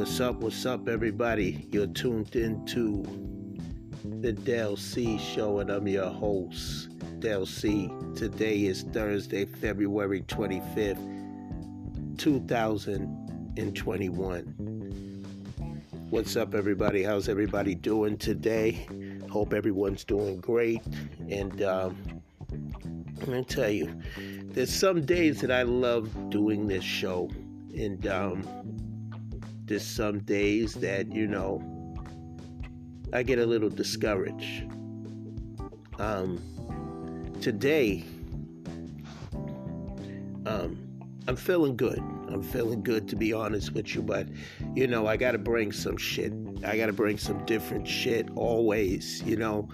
What's up? What's up, everybody? You're tuned into the Del C Show, and I'm your host, Del C. Today is Thursday, February 25th, 2021. What's up, everybody? How's everybody doing today? Hope everyone's doing great. And um, going to tell you, there's some days that I love doing this show. And um, there's some days that, you know, I get a little discouraged. Um, today, um, I'm feeling good. I'm feeling good to be honest with you, but you know, I got to bring some shit. I got to bring some different shit always, you know,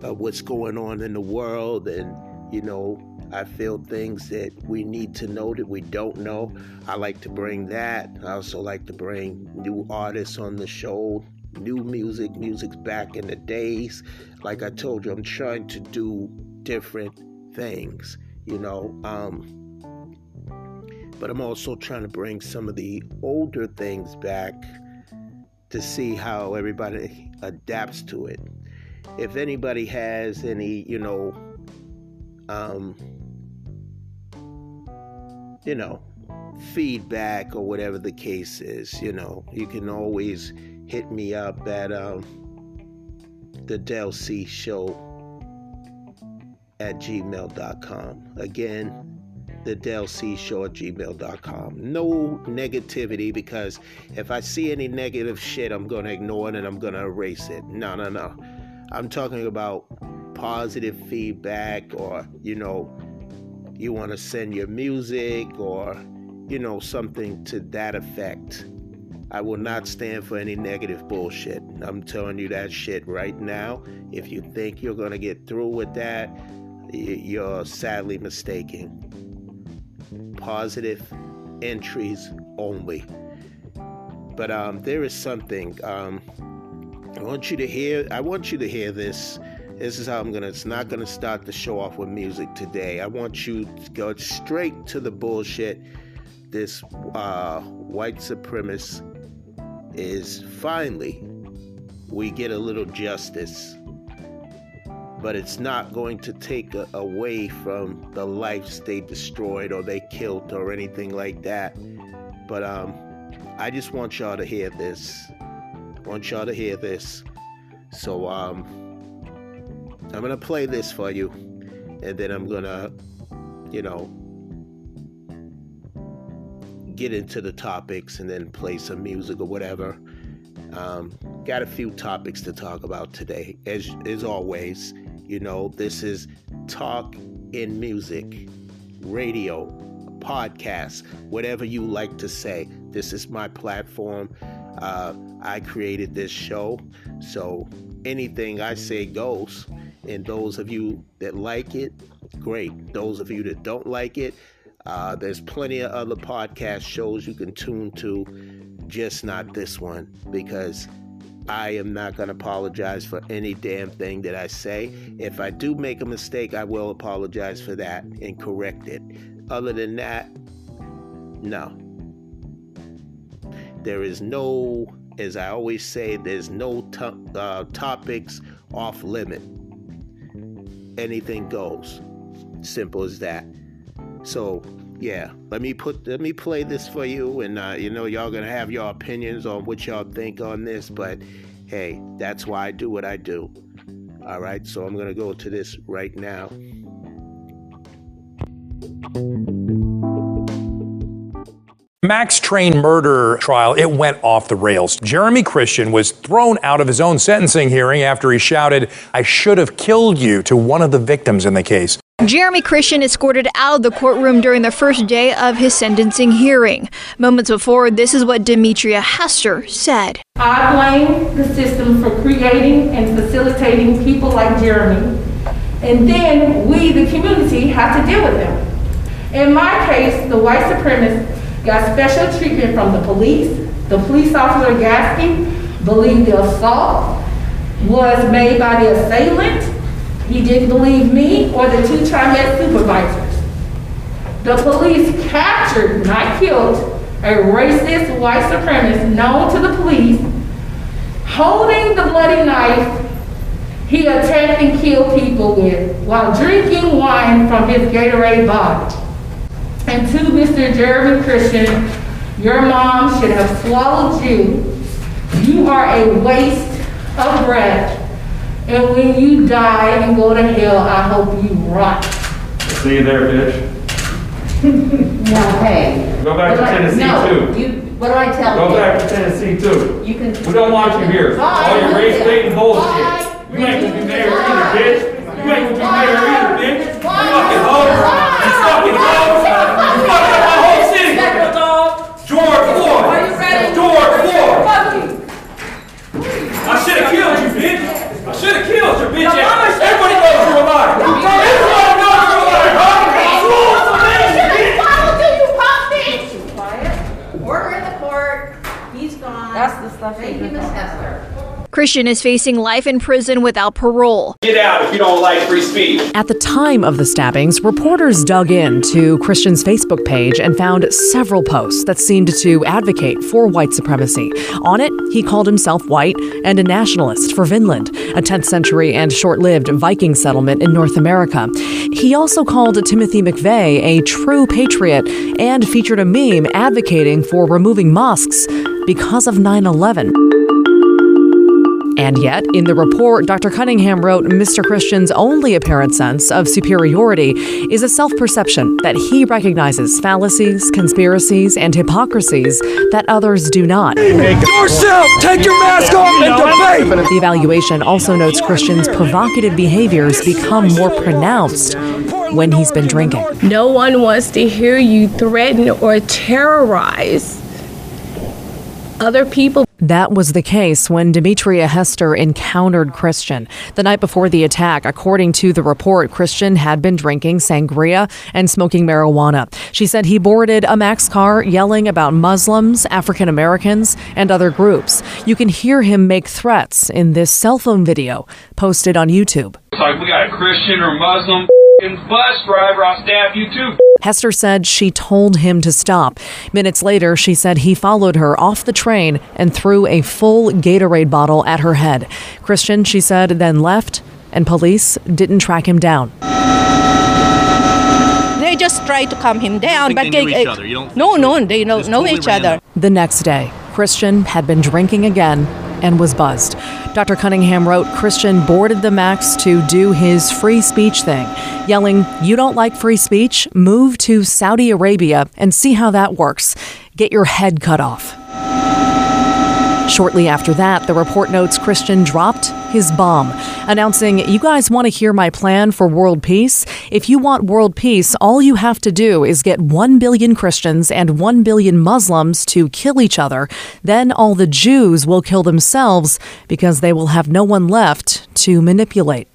of what's going on in the world and, you know, I feel things that we need to know that we don't know. I like to bring that. I also like to bring new artists on the show, new music, music's back in the days. Like I told you, I'm trying to do different things, you know. Um, but I'm also trying to bring some of the older things back to see how everybody adapts to it. If anybody has any, you know, um, you know, feedback or whatever the case is, you know, you can always hit me up at um, the Del C Show at gmail.com. Again, the Del C Show at gmail.com. No negativity because if I see any negative shit, I'm going to ignore it and I'm going to erase it. No, no, no. I'm talking about positive feedback or, you know, you want to send your music or, you know, something to that effect. I will not stand for any negative bullshit. I'm telling you that shit right now. If you think you're going to get through with that, you're sadly mistaken. Positive entries only. But um, there is something um, I want you to hear. I want you to hear this this is how I'm gonna. It's not gonna start the show off with music today. I want you to go straight to the bullshit. This uh, white supremacist is finally we get a little justice, but it's not going to take a, away from the lives they destroyed or they killed or anything like that. But um, I just want y'all to hear this. I want y'all to hear this. So um I'm gonna play this for you, and then I'm gonna, you know, get into the topics and then play some music or whatever. Um, got a few topics to talk about today, as as always. You know, this is talk in music, radio, podcast, whatever you like to say. This is my platform. Uh, I created this show, so anything I say goes. And those of you that like it, great. Those of you that don't like it, uh, there's plenty of other podcast shows you can tune to, just not this one, because I am not going to apologize for any damn thing that I say. If I do make a mistake, I will apologize for that and correct it. Other than that, no. There is no, as I always say, there's no to- uh, topics off limit anything goes. Simple as that. So yeah, let me put let me play this for you, and uh, you know y'all gonna have your opinions on what y'all think on this, but hey, that's why I do what I do. All right, so I'm gonna go to this right now. Max Train murder trial, it went off the rails. Jeremy Christian was thrown out of his own sentencing hearing after he shouted, I should have killed you to one of the victims in the case. Jeremy Christian escorted out of the courtroom during the first day of his sentencing hearing. Moments before, this is what Demetria Hester said. I blame the system for creating and facilitating people like Jeremy, and then we, the community, have to deal with them. In my case, the white supremacists got special treatment from the police. The police officer Gasky believed the assault was made by the assailant. He didn't believe me or the two TriMet supervisors. The police captured, not killed, a racist white supremacist known to the police, holding the bloody knife he attacked and killed people with while drinking wine from his Gatorade bottle. And to Mr. Jeremy Christian, your mom should have swallowed you. You are a waste of breath. And when you die and go to hell, I hope you rot. See you there, bitch. No, hey. Go back to I- Tennessee no, too. You, what do I tell you? Go back to Tennessee too. You can. We don't want you here. All your race baiting bullshit. You ain't gonna be mayor either, bitch. You ain't gonna be mayor either, bitch. You fucking hoe. You fucking hoe. You fucking up my whole city. George Floyd. George Floyd. I should have killed you, bitch. I should have killed your bitch ass. Everybody knows you're a liar. Everybody knows you're a liar, huh? Rules of man, bitch. Order in the court. He's gone. That's the stuff. Thank you, Miss Hester. Christian is facing life in prison without parole. Get out if you don't like free speech. At the time of the stabbings, reporters dug into Christian's Facebook page and found several posts that seemed to advocate for white supremacy. On it, he called himself white and a nationalist for Vinland, a 10th century and short lived Viking settlement in North America. He also called Timothy McVeigh a true patriot and featured a meme advocating for removing mosques because of 9 11. And yet, in the report, Dr. Cunningham wrote Mr. Christian's only apparent sense of superiority is a self perception that he recognizes fallacies, conspiracies, and hypocrisies that others do not. Yourself! Take your mask off and debate! The evaluation also notes Christian's provocative behaviors become more pronounced when he's been drinking. No one wants to hear you threaten or terrorize other people. That was the case when Demetria Hester encountered Christian. The night before the attack, according to the report, Christian had been drinking sangria and smoking marijuana. She said he boarded a Max car yelling about Muslims, African Americans, and other groups. You can hear him make threats in this cell phone video posted on YouTube. It's like we got a Christian or Muslim bus driver. I'll stab you too. Hester said she told him to stop. Minutes later, she said he followed her off the train and threw a full Gatorade bottle at her head. Christian, she said, then left, and police didn't track him down. They just try to calm him down, but think they knew each eh, other? You don't no, no, they- they don't know each other. The next day, Christian had been drinking again and was buzzed. Dr. Cunningham wrote Christian boarded the Max to do his free speech thing, yelling, You don't like free speech? Move to Saudi Arabia and see how that works. Get your head cut off. Shortly after that, the report notes Christian dropped his bomb, announcing, You guys want to hear my plan for world peace? If you want world peace, all you have to do is get 1 billion Christians and 1 billion Muslims to kill each other. Then all the Jews will kill themselves because they will have no one left to manipulate.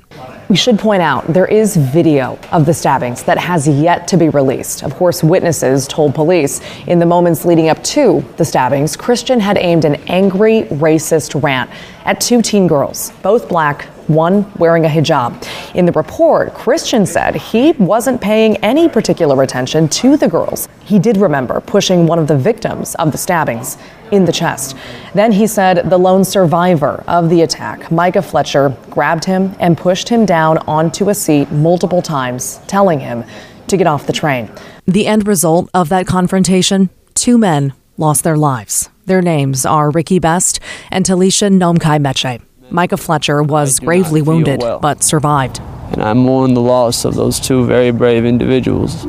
We should point out there is video of the stabbings that has yet to be released. Of course, witnesses told police in the moments leading up to the stabbings, Christian had aimed an angry, racist rant at two teen girls, both black, one wearing a hijab. In the report, Christian said he wasn't paying any particular attention to the girls. He did remember pushing one of the victims of the stabbings in the chest. Then he said the lone survivor of the attack, Micah Fletcher, grabbed him and pushed him down onto a seat multiple times, telling him to get off the train. The end result of that confrontation two men lost their lives. Their names are Ricky Best and Taliesin Namkai Meche. Micah Fletcher was gravely wounded well. but survived. and I mourn the loss of those two very brave individuals.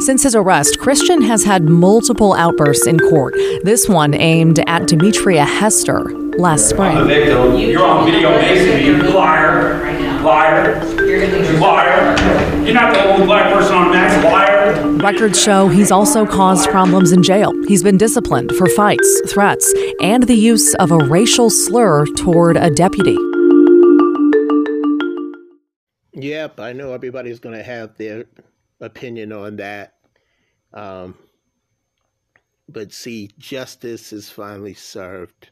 Since his arrest, Christian has had multiple outbursts in court. This one aimed at Demetria Hester last I'm the spring. victim. You're on video basing me. You liar. Liar. You liar. You're not the only black person on Max. Liar. Records show he's also caused problems in jail. He's been disciplined for fights, threats, and the use of a racial slur toward a deputy. Yep, I know everybody's going to have their opinion on that. Um, but see, justice is finally served.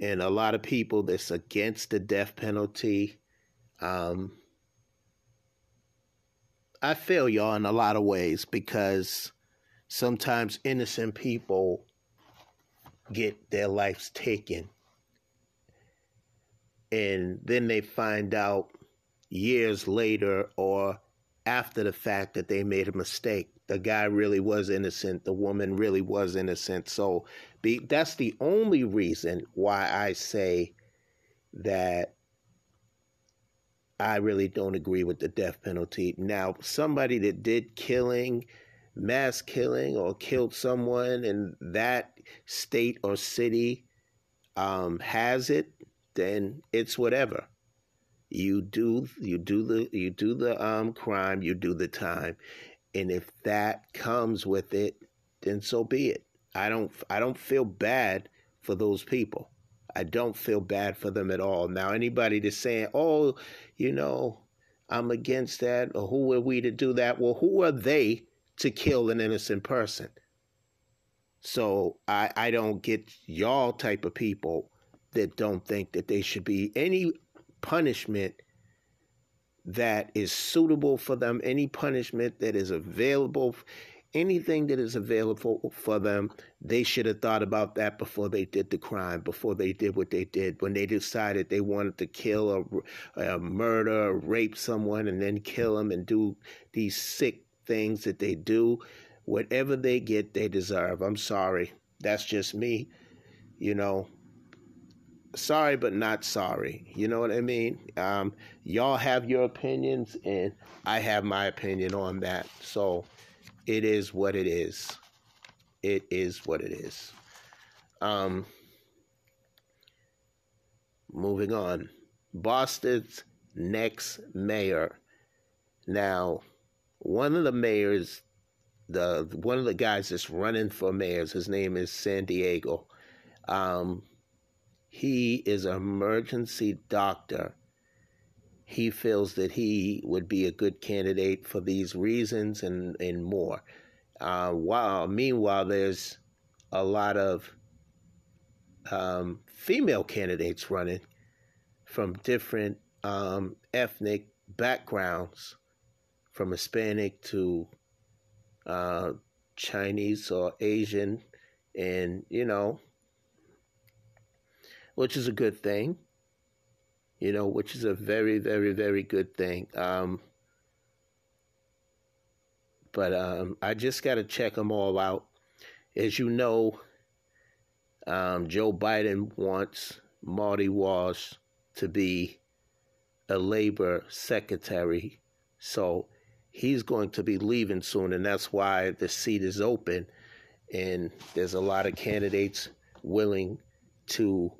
And a lot of people that's against the death penalty, um, I feel y'all in a lot of ways because sometimes innocent people get their lives taken. And then they find out years later or after the fact that they made a mistake. The guy really was innocent. The woman really was innocent. So be, that's the only reason why I say that I really don't agree with the death penalty. Now, somebody that did killing, mass killing, or killed someone in that state or city um, has it, then it's whatever. You do you do the you do the um, crime, you do the time, and if that comes with it, then so be it. I don't I don't feel bad for those people. I don't feel bad for them at all. Now, anybody that's saying, "Oh, you know, I'm against that," or "Who are we to do that?" Well, who are they to kill an innocent person? So I I don't get y'all type of people that don't think that they should be any punishment that is suitable for them, any punishment that is available, anything that is available for them, they should have thought about that before they did the crime, before they did what they did. When they decided they wanted to kill or, or murder or rape someone and then kill them and do these sick things that they do, whatever they get, they deserve. I'm sorry. That's just me. You know, sorry but not sorry. You know what I mean? Um, y'all have your opinions, and I have my opinion on that. So it is what it is. It is what it is. Um, moving on. Boston's next mayor. Now, one of the mayors, the one of the guys that's running for mayors, his name is Santiago. Um, he is an emergency doctor. He feels that he would be a good candidate for these reasons and, and more. Uh, while meanwhile, there's a lot of um, female candidates running from different um, ethnic backgrounds, from Hispanic to uh, Chinese or Asian, and you know, which is a good thing. You know, which is a very, very, very good thing. Um, but um, I just got to check them all out. As you know, um, Joe Biden wants Marty Walsh to be a labor secretary. So he's going to be leaving soon, and that's why the seat is open. And there's a lot of candidates willing to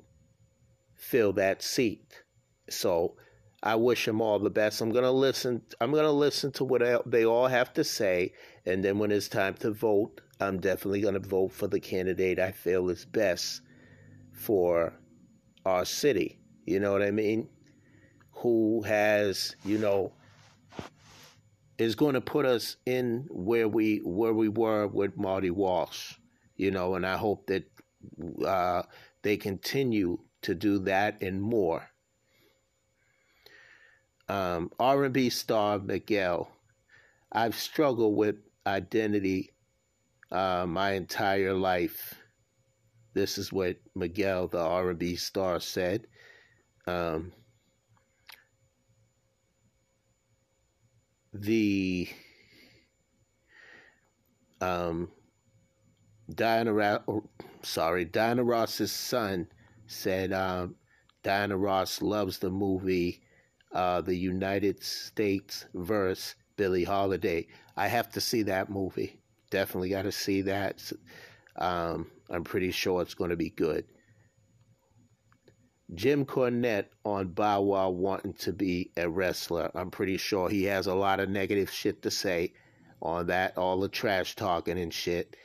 fill that seat. So I wish them all the best. I'm gonna listen. I'm gonna listen to what they all have to say, and then when it's time to vote, I'm definitely gonna vote for the candidate I feel is best for our city. You know what I mean? Who has you know is going to put us in where we where we were with Marty Walsh. You know, and I hope that uh, they continue to do that and more. Um, R&B star Miguel. I've struggled with identity uh, my entire life. This is what Miguel, the R&B star, said. Um, the um, Diana, sorry, Diana Ross's son said um, Diana Ross loves the movie uh, The United States verse Billie Holiday. I have to see that movie. Definitely got to see that. Um, I'm pretty sure it's going to be good. Jim Cornette on Bow Wow wanting to be a wrestler. I'm pretty sure he has a lot of negative shit to say on that, all the trash talking and shit.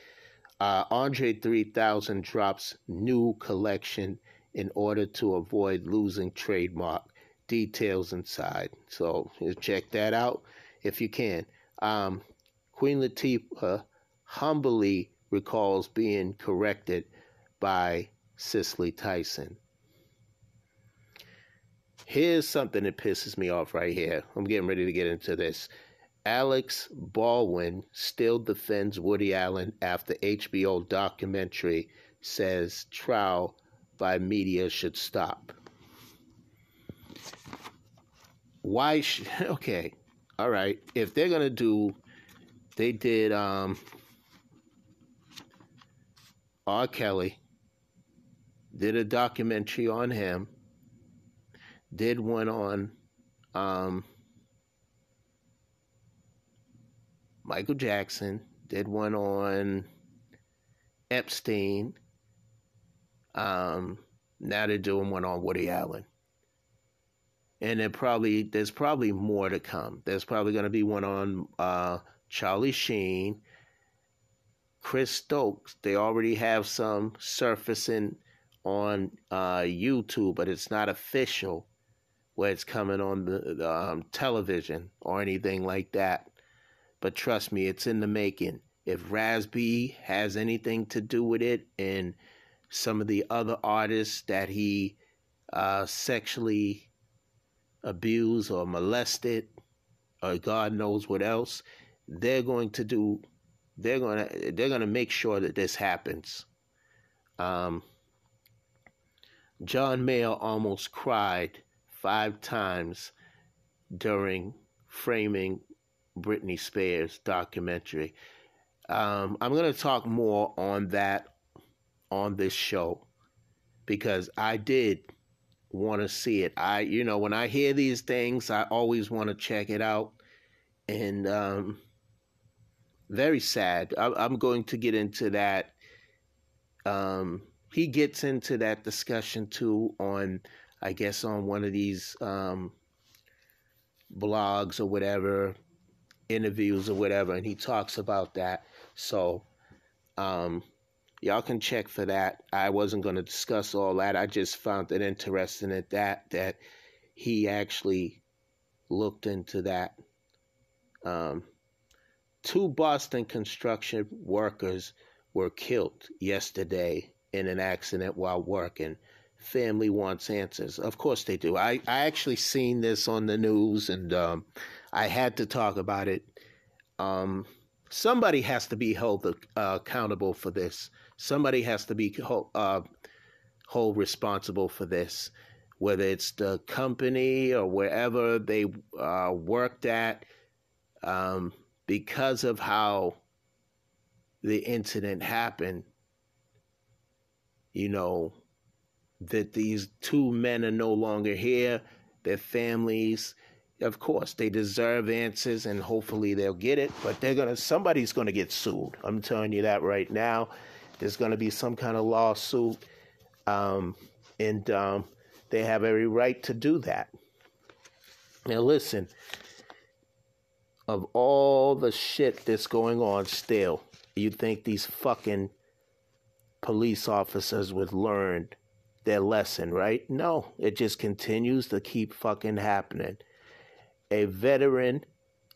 Uh, Andre 3000 drops new collection in order to avoid losing trademark details inside. So check that out if you can. Um, Queen Latifah humbly recalls being corrected by Cicely Tyson. Here's something that pisses me off right here. I'm getting ready to get into this. Alex Baldwin still defends Woody Allen after HBO documentary says trial by media should stop. Why? Sh- okay, all right. If they're gonna do, they did um, R. Kelly did a documentary on him, did one on um, Michael Jackson, did one on Epstein. Um, now they're doing one on Woody Allen. And there probably there's probably more to come. There's probably going to be one on uh, Charlie Sheen, Chris Stokes. They already have some surfacing on uh, YouTube, but it's not official where it's coming on the, the um, television or anything like that. But trust me, it's in the making. If Raz B has anything to do with it, and some of the other artists that he uh, sexually abused or molested, or God knows what else, they're going to do. They're gonna they're gonna make sure that this happens. Um, John Mayer almost cried five times during framing Britney Spears documentary. Um, I'm going to talk more on that on this show because I did want to see it. I, you know, when I hear these things, I always want to check it out. And um, very sad. I, I'm going to get into that. Um, he gets into that discussion too on, I guess, on one of these um, blogs or whatever, interviews or whatever, and he talks about that. So, um, y'all can check for that. I wasn't going to discuss all that. I just found it interesting at that that he actually looked into that. Um, two Boston construction workers were killed yesterday in an accident while working. Family wants answers. Of course they do. I, I actually seen this on the news and um, I had to talk about it. Um, somebody has to be held uh, accountable for this. Somebody has to be uh, hold responsible for this, whether it's the company or wherever they uh, worked at, um, because of how the incident happened. You know that these two men are no longer here. Their families of course they deserve answers and hopefully they'll get it but they're gonna somebody's gonna get sued i'm telling you that right now there's gonna be some kind of lawsuit um, and um, they have every right to do that. Now listen of all the shit that's going on still you'd think these fucking police officers would learn their lesson right? No it just continues to keep fucking happening. A veteran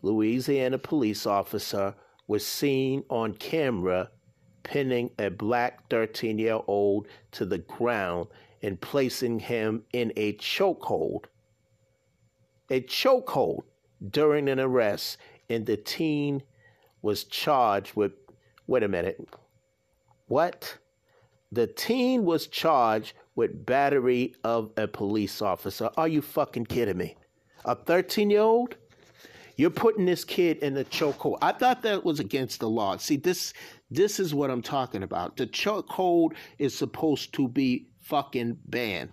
Louisiana police officer was seen on camera pinning a black 13 year old to the ground and placing him in a chokehold. A chokehold during an arrest, and the teen was charged with. Wait a minute. What? The teen was charged with battery of a police officer. Are you fucking kidding me? a 13 year old, you're putting this kid in a chokehold. I thought that was against the law. See, this this is what I'm talking about. The chokehold is supposed to be fucking banned,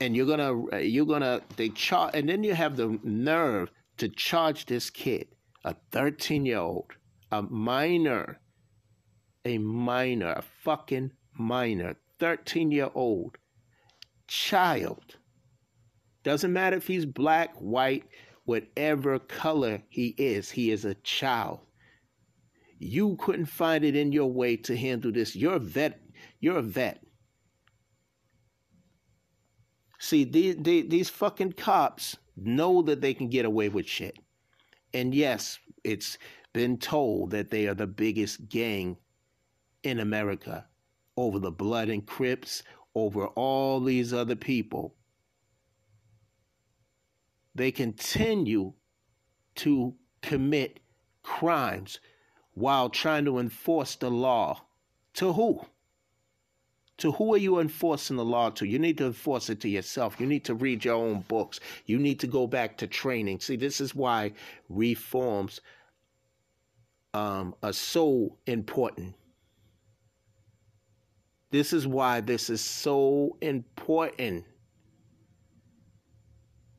and you're gonna you're gonna they charge, and then you have the nerve to charge this kid, a 13 year old, a minor, a minor, a fucking minor, 13 year old child doesn't matter if he's black, white, whatever color he is, he is a child. You couldn't find it in your way to handle this. You're a vet. You're a vet. See, these, these fucking cops know that they can get away with shit. And yes, it's been told that they are the biggest gang in America over the blood and Crips, over all these other people they continue to commit crimes while trying to enforce the law. To who? To who are you enforcing the law to? You need to enforce it to yourself. You need to read your own books. You need to go back to training. See, this is why reforms um, are so important. This is why this is so important.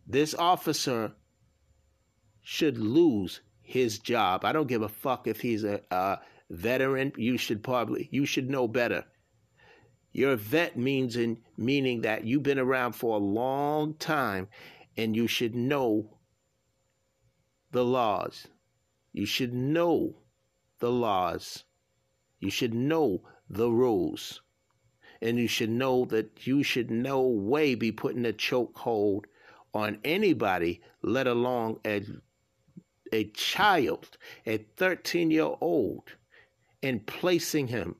This officer should lose his job. I don't give a fuck if he's a, a veteran. You should probably you should know better. Your vet means in meaning that you've been around for a long time and you should know the laws. You should know the laws. You should know the rules. And you should know that you should no way be putting a chokehold on anybody, let alone a, a child, a 13 year old, and placing him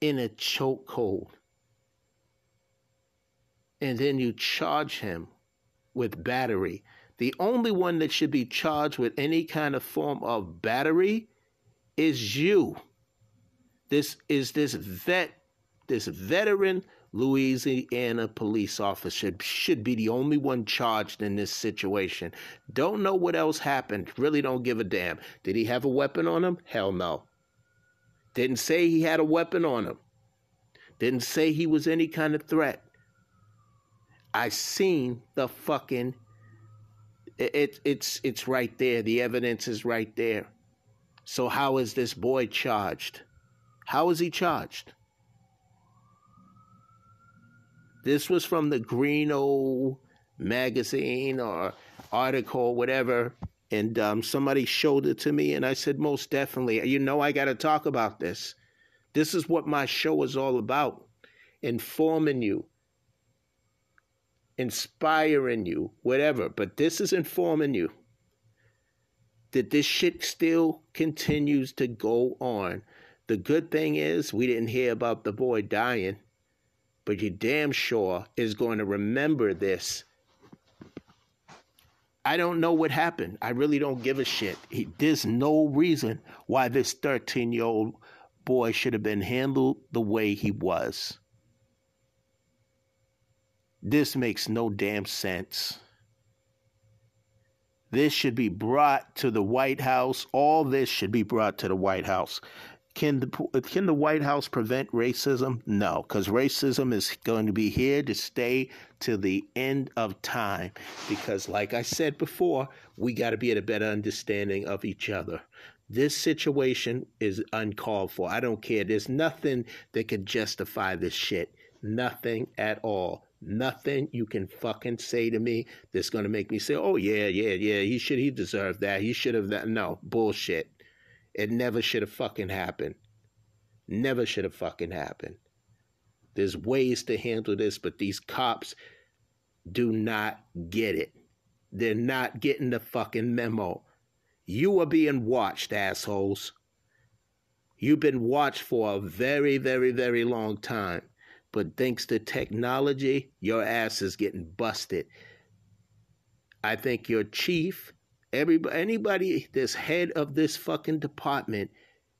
in a chokehold. And then you charge him with battery. The only one that should be charged with any kind of form of battery is you. This is this vet, this veteran Louisiana police officer should be the only one charged in this situation. Don't know what else happened. Really don't give a damn. Did he have a weapon on him? Hell no. Didn't say he had a weapon on him. Didn't say he was any kind of threat. I seen the fucking it, it, it's it's right there. The evidence is right there. So how is this boy charged? How is he charged? This was from the Grio magazine or article, whatever. And um, somebody showed it to me, and I said, most definitely. You know, I got to talk about this. This is what my show is all about informing you, inspiring you, whatever. But this is informing you that this shit still continues to go on. The good thing is, we didn't hear about the boy dying but you damn sure is going to remember this. I don't know what happened. I really don't give a shit. He, there's no reason why this 13 year old boy should have been handled the way he was. This makes no damn sense. This should be brought to the White House. All this should be brought to the White House. Can the can the White House prevent racism? No, because racism is going to be here to stay to the end of time. Because, like I said before, we got to be at a better understanding of each other. This situation is uncalled for. I don't care. There's nothing that could justify this shit. Nothing at all. Nothing you can fucking say to me that's going to make me say, "Oh yeah, yeah, yeah, he should, he deserved that. He should have that." No bullshit. It never should have fucking happened. Never should have fucking happened. There's ways to handle this, but these cops do not get it. They're not getting the fucking memo. You are being watched, assholes. You've been watched for a very, very, very long time. But thanks to technology, your ass is getting busted. I think your chief Everybody, anybody that's head of this fucking department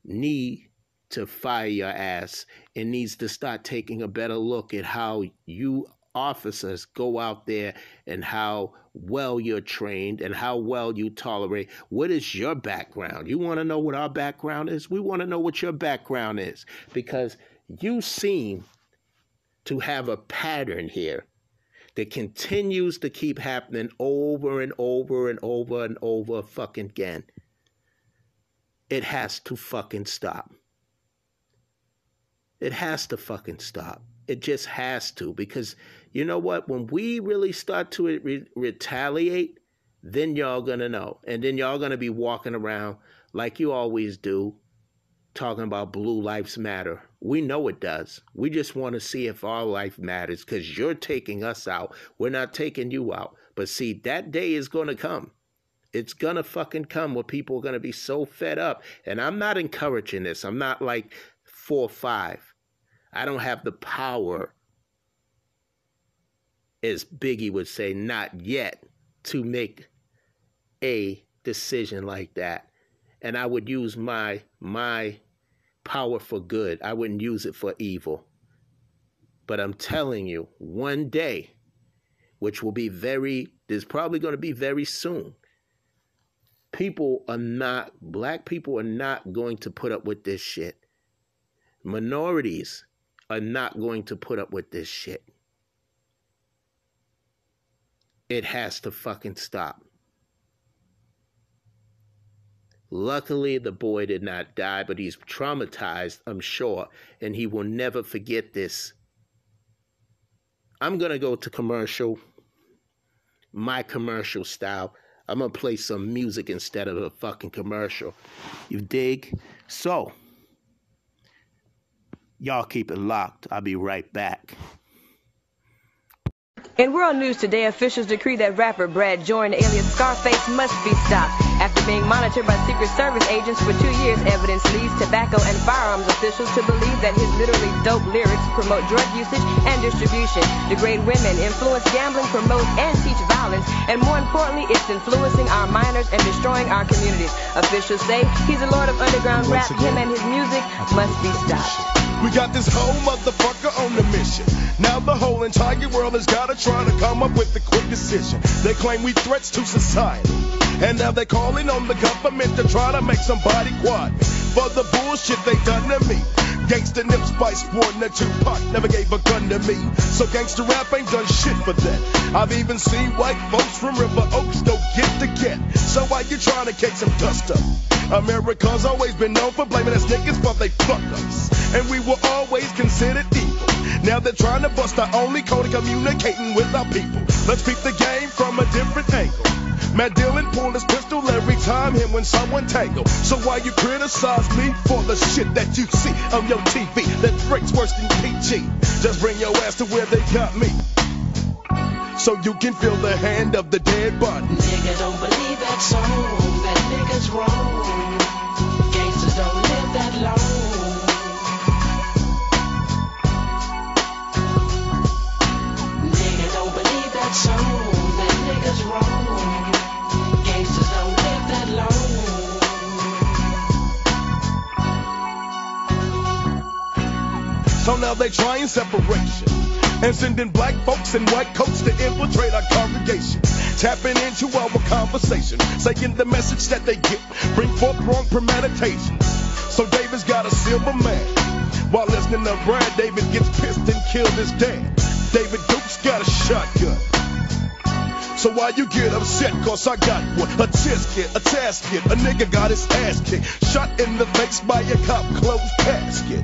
need to fire your ass and needs to start taking a better look at how you officers go out there and how well you're trained and how well you tolerate. What is your background? You want to know what our background is? We want to know what your background is because you seem to have a pattern here that continues to keep happening over and over and over and over fucking again. It has to fucking stop. It has to fucking stop. It just has to because you know what? When we really start to re- retaliate, then y'all gonna know, and then y'all gonna be walking around like you always do, talking about blue lives matter. We know it does. We just want to see if our life matters because you're taking us out. We're not taking you out. But see, that day is going to come. It's going to fucking come where people are going to be so fed up. And I'm not encouraging this. I'm not like four or five. I don't have the power, as Biggie would say, not yet, to make a decision like that. And I would use my my power for good. I wouldn't use it for evil. But I'm telling you, one day, which will be very, there's probably going to be very soon, people are not, black people are not going to put up with this shit. Minorities are not going to put up with this shit. It has to fucking stop. Luckily, the boy did not die, but he's traumatized, I'm sure, and he will never forget this. I'm going to go to commercial, my commercial style. I'm going to play some music instead of a fucking commercial. You dig? So, y'all keep it locked. I'll be right back. In world news today, officials decree that rapper Brad Jordan, alias Scarface, must be stopped. After being monitored by Secret Service agents for two years, evidence leads tobacco and firearms officials to believe that his literally dope lyrics promote drug usage and distribution, degrade women, influence gambling, promote and teach violence, and more importantly, it's influencing our minors and destroying our communities. Officials say he's a lord of underground rap. Him and his music must be stopped. We got this whole motherfucker on the mission. Now the whole entire world has gotta try to come up with a quick decision. They claim we threats to society. And now they're calling on the government to try to make somebody quiet for the bullshit they done to me. Gangsta Nip Spice Warden and Tupac never gave a gun to me. So gangsta rap ain't done shit for that. I've even seen white folks from River Oaks don't get the get. So why you trying to kick some dust up? America's always been known for blaming us niggas, but they fucked us. And we were always considered evil. Now they're trying to bust our only code of communicating with our people. Let's beat the game from a different angle. Matt Dillon pulled his pistol every time him when someone tangled. So why you criticize me for the shit that you see on your TV that breaks worse than PG? Just bring your ass to where they got me. So you can feel the hand of the dead body. Nigga don't believe that song, that nigga's wrong. They trying separation and sending black folks in white coats to infiltrate our congregation. Tapping into our conversation, saying the message that they get, bring forth wrong premeditation. So David's got a silver man. While listening to Brad, David gets pissed and killed his dad. David Duke's got a shotgun. So why you get upset? Cause I got one. A kit, a task kit. A nigga got his ass kicked. Shot in the face by a cop closed casket.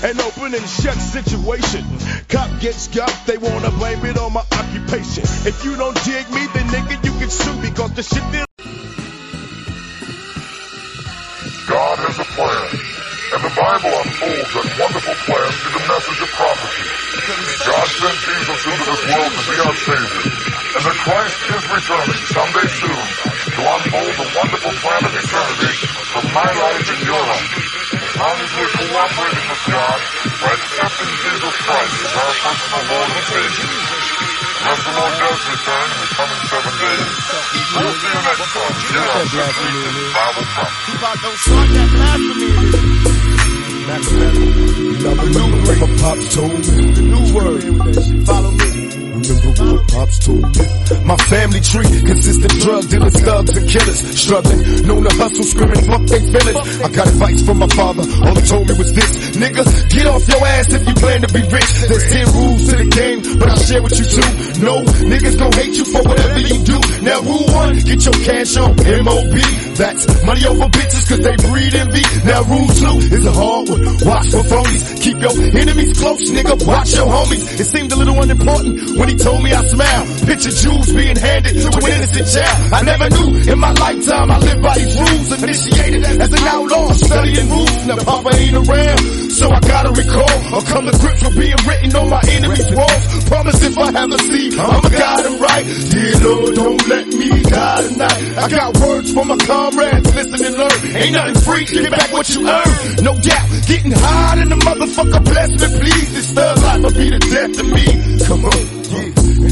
An open and shut situation. Cop gets got, they wanna blame it on my occupation. If you don't dig me, then nigga you can sue because the shit is. God has a plan, and the Bible unfolds that wonderful plan through the message of prophecy. God sent Jesus into this world to be our Savior, and that Christ is returning someday soon to unfold the wonderful plan of eternity for my life and your life. As long as we're cooperating with God by accepting Jesus Christ as our personal Lord and Savior. Unless the Lord does return in the coming seven days, we'll see you next time here on Simply Bible Prophecy. Don't start that blasphemy. Remember what Pops told me? The new word. Follow me. Pops me? My family tree consists of drug dealers, thugs, and killers. Struggling, known to hustle, screaming, fuck they feelings. I got advice from my father, all he told me was this. Nigga, get off your ass if you plan to be rich. There's 10 rules to the game, but I'll share with you two. No, niggas gon' hate you for whatever you do. Now rule one, get your cash on MOB. That's money over bitches cause they breed envy. Now rule two is a hard one. Watch for phonies. Keep your enemies close, nigga. Watch your homies. It seemed a little unimportant when he told me I smile. Picture Jews being handed to an innocent child. I never knew in my lifetime I lived by these rules. Initiated as an outlaw, studying rules. Now Papa ain't around, so I gotta recall or come to grips with being written on my enemy's walls. Promise if I have a seed, I'ma guide them right. Dear Lord, don't let me die tonight. I got words for my comrades, listen and learn. Ain't nothing free, get back what you earn. No doubt, getting high in the motherfucker, bless me please. This thug life will be the death of me. Come on,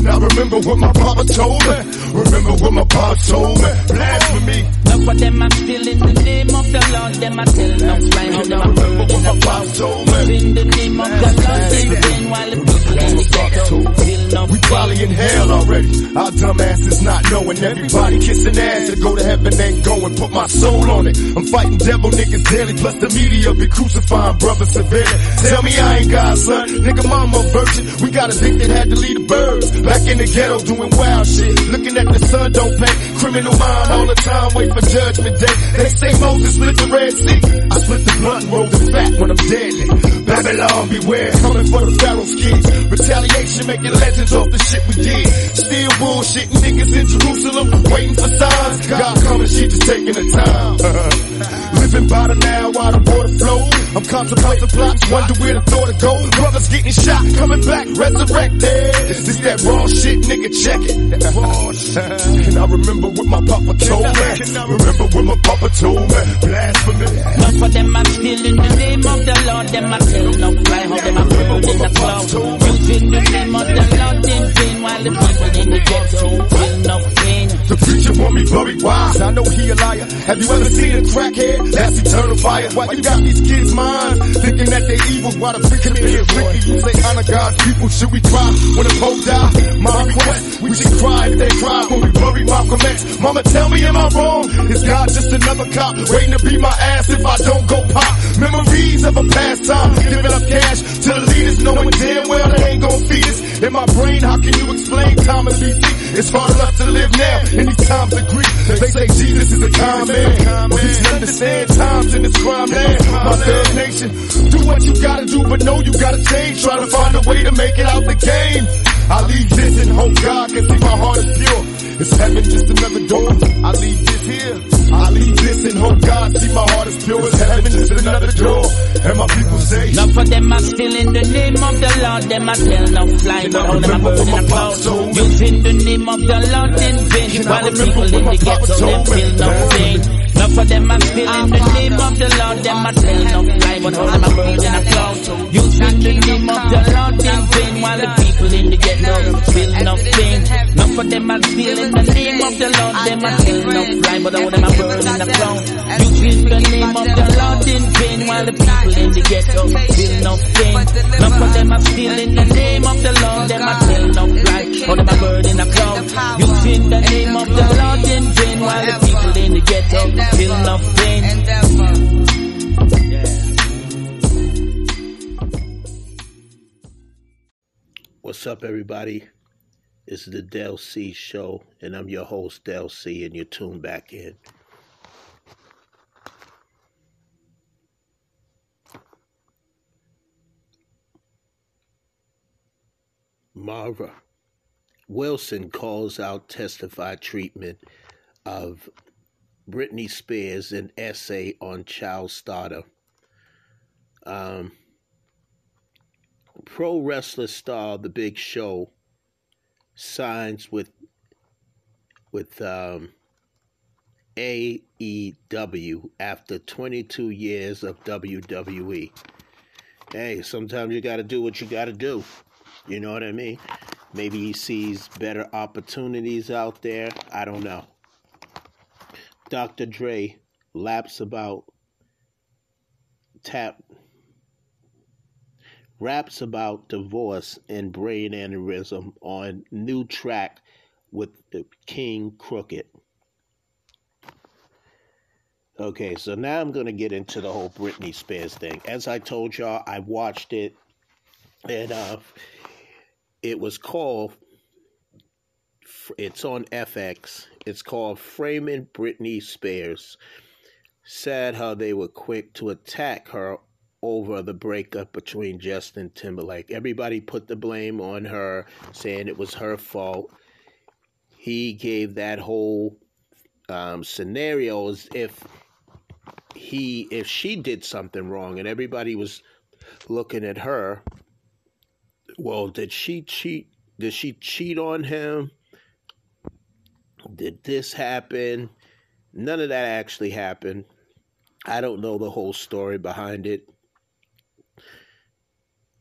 I remember what my papa told me. Remember what my papa told me. Blasphemy. Enough of them are still in the name of the Lord. Them I tell no lie. How them what my papa told me. In the name of the Lord, they been while the people in the ghetto We probably in hell already. Our dumb asses not knowing. Everybody kissing ass to go to heaven ain't going. Put my soul on it. I'm fighting devil niggas daily. Plus the media be crucifying brothers severely. Tell me I ain't God, son. Nigga, mama virgin. We got a dick that had to lead the birds. Back in the ghetto doing wild shit. Looking at the sun don't pay. Criminal mind all the time. Wait for judgment day. They say Moses split the Red Sea. I split the blunt roll the fat when I'm deadly. Babylon beware. Coming for the Pharaoh's kids. Retaliation making legends off the shit we did. Still bullshitting niggas in Jerusalem. Waiting for signs. God coming, she just taking the time. Living by the now while the water flows. I'm contemplating plots, wonder where the thought to go. Brothers getting shot, coming back, resurrected. This that raw shit, nigga, check it. and I remember what my papa told me. Remember what my papa told me. Blasphemy. Enough of them are still in the name of the Lord. Them I tell no lie. How them are burned in the cloud. Using the name of the Lord in vain while the people in the ghetto feel no pain. The preacher want me buried wise. I know he a liar. Have you ever seen a crackhead? That's eternal fire. Why you got these kids' minds thinking that they evil? Why the freaking here Ricky? You say honor God's people. Should we cry when the Pope die? My request, we should cry if they cry when we bury Malcolm X. Mama, tell me, am I wrong? Is God just another cop waiting to beat my ass if I don't go pop? Memories of a past time, giving up cash to the leaders, knowing damn well they ain't gon' feed us. In my brain, how can you explain time and BC? It's hard enough to live now in these times of grief. They say Jesus is a kind man. Well, you understand times in this crime land. My third nation, do what you gotta do, but know you gotta change. Try to find a way to make it out the game. I leave this and hope God can see my heart is pure. Is heaven just another door? I leave this here. I leave this and hope God see my heart is pure. Is heaven just another door? And my people say, Enough of them are still in the name of the Lord. Them I tell no fly, but all them are put in a cloud. Using the name of the Lord in vain. While the people in the ghetto, them feel no pain. Enough of them are still in the name of the Lord. Them I tell no fly, but all them are put in a cloud. Using the name of the Lord in vain. While the people in the ghetto feel no pain. Enough of them are still in the name of the Lord. Them I tell no fly, but all them are burning the cloud. Using the name of the Lord in vain. While the people in the ghetto feel no pain. Enough of them are still in the name of the Lord. Them I tell no fly, all them are burning the cloud. Using the name of the Lord in vain. While the people in the ghetto feel no pain. What's up, everybody? This is the Del C Show, and I'm your host, Del C, and you're tuned back in. Mara Wilson calls out testified treatment of Britney Spears an essay on child starter. Um, pro wrestler star The Big Show signs with with um, AEW after 22 years of WWE. Hey, sometimes you got to do what you got to do. You know what I mean? Maybe he sees better opportunities out there. I don't know. Dr. Dre laps about tap raps about divorce and brain aneurysm on new track with the King Crooked. Okay, so now I'm going to get into the whole Britney Spears thing. As I told y'all, I watched it, and uh, it was called. It's on FX. It's called Framing Britney Spears. Sad how they were quick to attack her over the breakup between Justin Timberlake. Everybody put the blame on her, saying it was her fault. He gave that whole um, scenario as if he, if she did something wrong, and everybody was looking at her. Well, did she cheat? Did she cheat on him? Did this happen? None of that actually happened. I don't know the whole story behind it.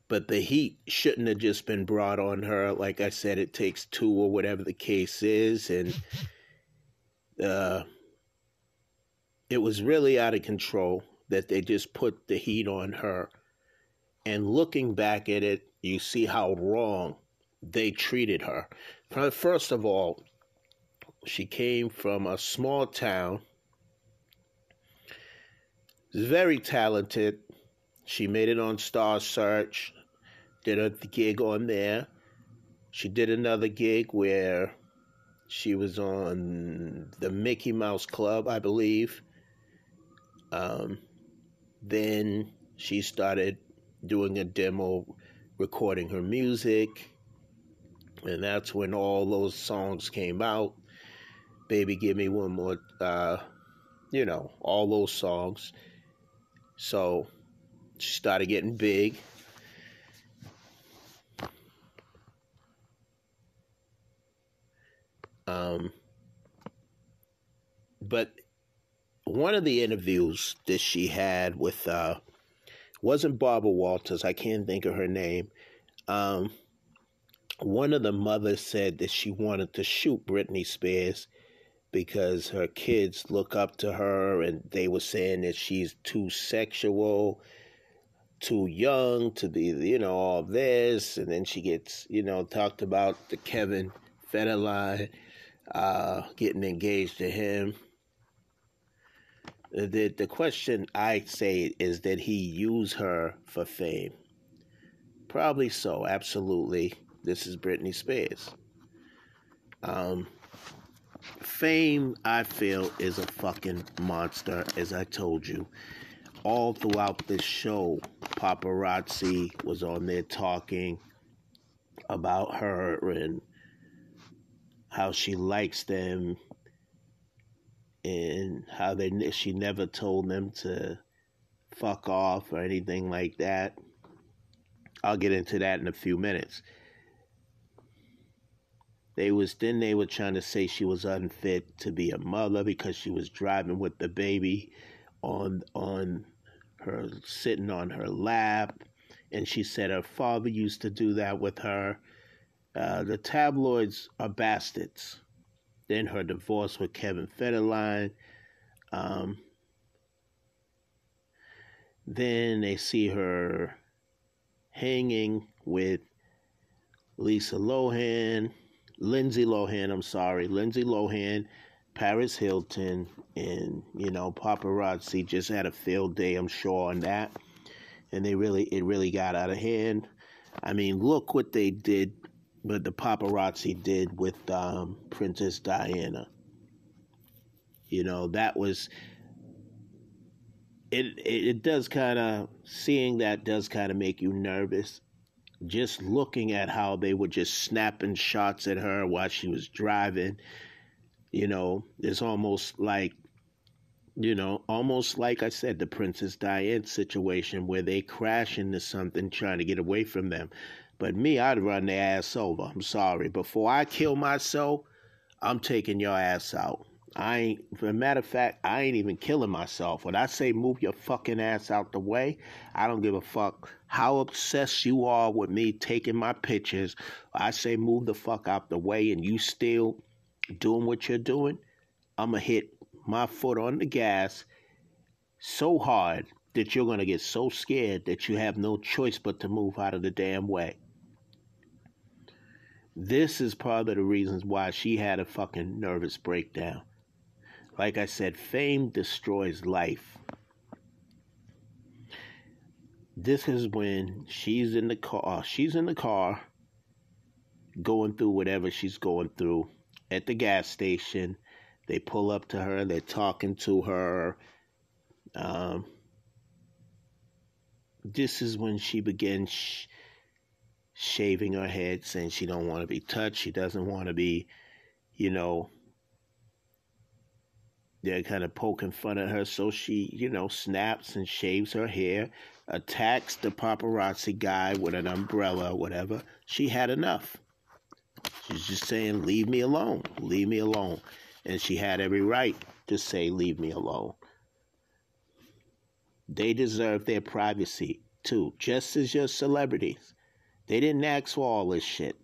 but the heat shouldn't have just been brought on her. Like I said, it takes two or whatever the case is, and uh, it was really out of control that they just put the heat on her. And looking back at it, you see how wrong they treated her. First of all, she came from a small town. Very talented. She made it on Star Search, did a gig on there. She did another gig where she was on the Mickey Mouse Club, I believe. Um, then she started doing a demo, recording her music. And that's when all those songs came out. Baby, give me one more, uh, you know, all those songs. So she started getting big. Um, but one of the interviews that she had with uh, wasn't Barbara Walters. I can't think of her name. Um, one of the mothers said that she wanted to shoot Britney Spears because her kids look up to her and they were saying that she's too sexual, too young to be, you know, all this. And then she gets, you know, talked about the Kevin Federline uh, getting engaged to him. The, the question I say is did he use her for fame. Probably so, absolutely. This is Britney Spears. Um, fame, I feel, is a fucking monster, as I told you. All throughout this show, paparazzi was on there talking about her and how she likes them and how they she never told them to fuck off or anything like that. I'll get into that in a few minutes. They was then they were trying to say she was unfit to be a mother because she was driving with the baby on on her sitting on her lap and she said her father used to do that with her. Uh, the tabloids are bastards. Then her divorce with Kevin Federline. Um, then they see her hanging with Lisa Lohan, Lindsay Lohan, I'm sorry, Lindsay Lohan, Paris Hilton, and you know, paparazzi just had a field day, I'm sure, on that. And they really, it really got out of hand. I mean, look what they did, what the paparazzi did with um, Princess Diana. You know, that was. It, it, it does kind of seeing that does kind of make you nervous just looking at how they were just snapping shots at her while she was driving, you know, it's almost like, you know, almost like I said, the Princess Diane situation where they crash into something trying to get away from them. But me, I'd run their ass over. I'm sorry. Before I kill myself, I'm taking your ass out. I ain't, for a matter of fact, I ain't even killing myself. When I say move your fucking ass out the way, I don't give a fuck how obsessed you are with me taking my pictures. I say move the fuck out the way and you still doing what you're doing. I'm going to hit my foot on the gas so hard that you're going to get so scared that you have no choice but to move out of the damn way. This is part of the reasons why she had a fucking nervous breakdown. Like I said, fame destroys life. This is when she's in the car. She's in the car going through whatever she's going through at the gas station. They pull up to her, they're talking to her. Um, this is when she begins sh- shaving her head, saying she don't want to be touched. She doesn't want to be, you know, they're kind of poking fun at her, so she, you know, snaps and shaves her hair, attacks the paparazzi guy with an umbrella whatever. She had enough. She's just saying, Leave me alone, leave me alone. And she had every right to say, Leave me alone. They deserve their privacy. too, just as your celebrities. They didn't ask for all this shit.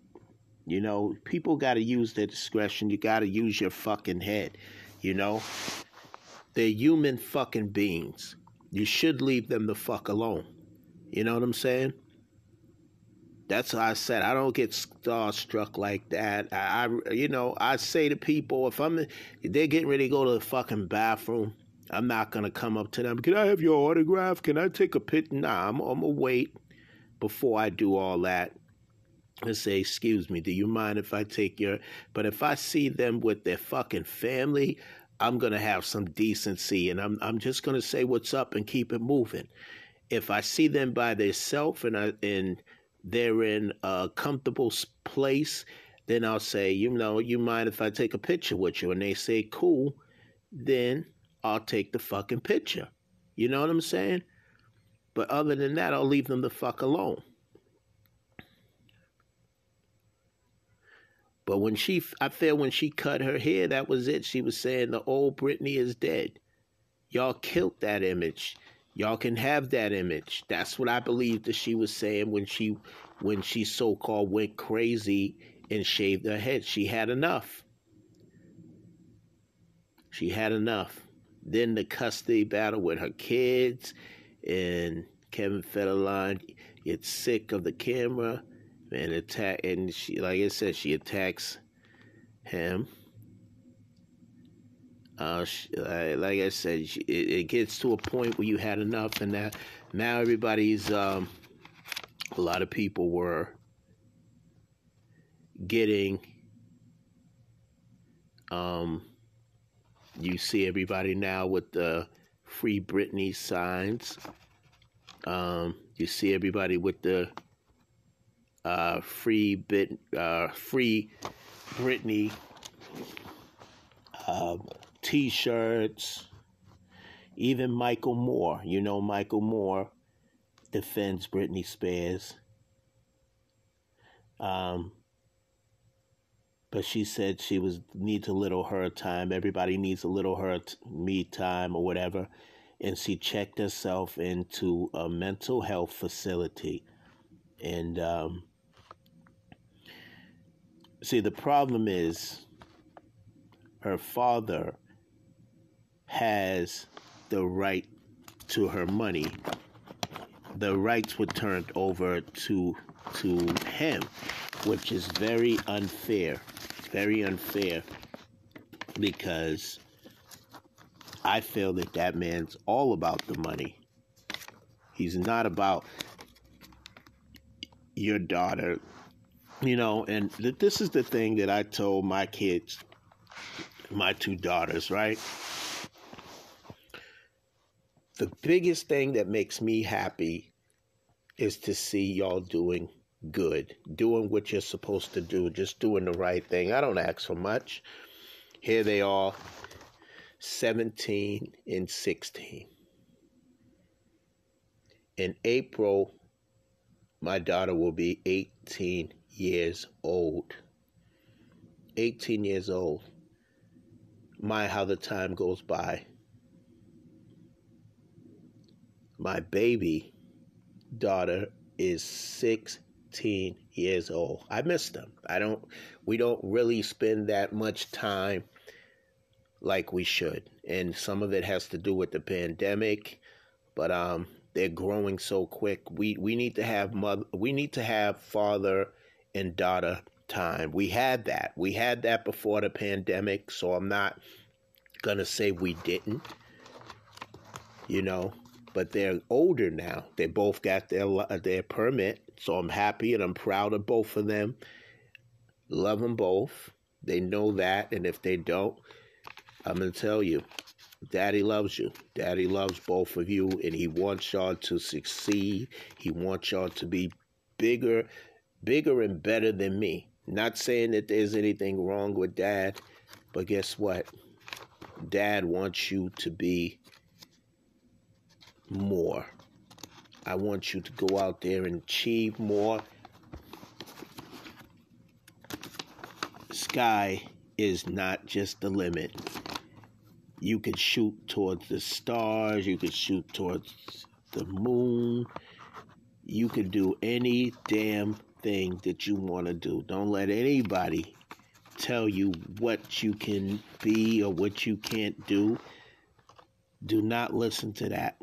You know, people got to use their discretion. You got to use your fucking head. You know, they're human fucking beings. You should leave them the fuck alone. You know what I'm saying? That's why I said I don't get starstruck like that. I, I, you know, I say to people if I'm, if they're getting ready to go to the fucking bathroom, I'm not gonna come up to them. Can I have your autograph? Can I take a pic? Nah, I'm, I'm gonna wait before I do all that and say, "Excuse me, do you mind if I take your?" But if I see them with their fucking family, I'm gonna have some decency, and I'm I'm just gonna say what's up and keep it moving. If I see them by themselves and I and they're in a comfortable place, then I'll say, you know, you mind if I take a picture with you? And they say, cool. Then I'll take the fucking picture. You know what I'm saying? But other than that, I'll leave them the fuck alone. But when she, I feel when she cut her hair, that was it. She was saying the old Britney is dead. Y'all killed that image. Y'all can have that image. That's what I believe that she was saying when she, when she so called went crazy and shaved her head. She had enough. She had enough. Then the custody battle with her kids and Kevin Federline gets sick of the camera and attack and she like I said she attacks him. Uh, she, like I said, she, it, it, gets to a point where you had enough, and now now everybody's um, a lot of people were getting um, you see everybody now with the Free Britney signs. Um, you see everybody with the uh, Free Bit, uh, Free Britney uh, T-shirts. Even Michael Moore, you know Michael Moore defends Britney Spears. Um, but she said she was needs a little her time. Everybody needs a little her t- me time or whatever, and she checked herself into a mental health facility. And um, see, the problem is her father has the right to her money. The rights were turned over to to him, which is very unfair very unfair because I feel that that man's all about the money. He's not about your daughter, you know, and th- this is the thing that I told my kids, my two daughters, right? The biggest thing that makes me happy is to see y'all doing good, doing what you're supposed to do, just doing the right thing. I don't ask for much. Here they are, 17 and 16. In April, my daughter will be 18 years old. 18 years old. My, how the time goes by. My baby daughter is 16 years old. I miss them. I don't we don't really spend that much time like we should. And some of it has to do with the pandemic, but um they're growing so quick. We we need to have mother we need to have father and daughter time. We had that. We had that before the pandemic, so I'm not going to say we didn't. You know, but they're older now. They both got their their permit, so I'm happy and I'm proud of both of them. Love them both. They know that, and if they don't, I'm gonna tell you, Daddy loves you. Daddy loves both of you, and he wants y'all to succeed. He wants y'all to be bigger, bigger and better than me. Not saying that there's anything wrong with Dad, but guess what? Dad wants you to be more. I want you to go out there and achieve more. Sky is not just the limit. You can shoot towards the stars, you can shoot towards the moon, you can do any damn thing that you want to do. Don't let anybody tell you what you can be or what you can't do. Do not listen to that.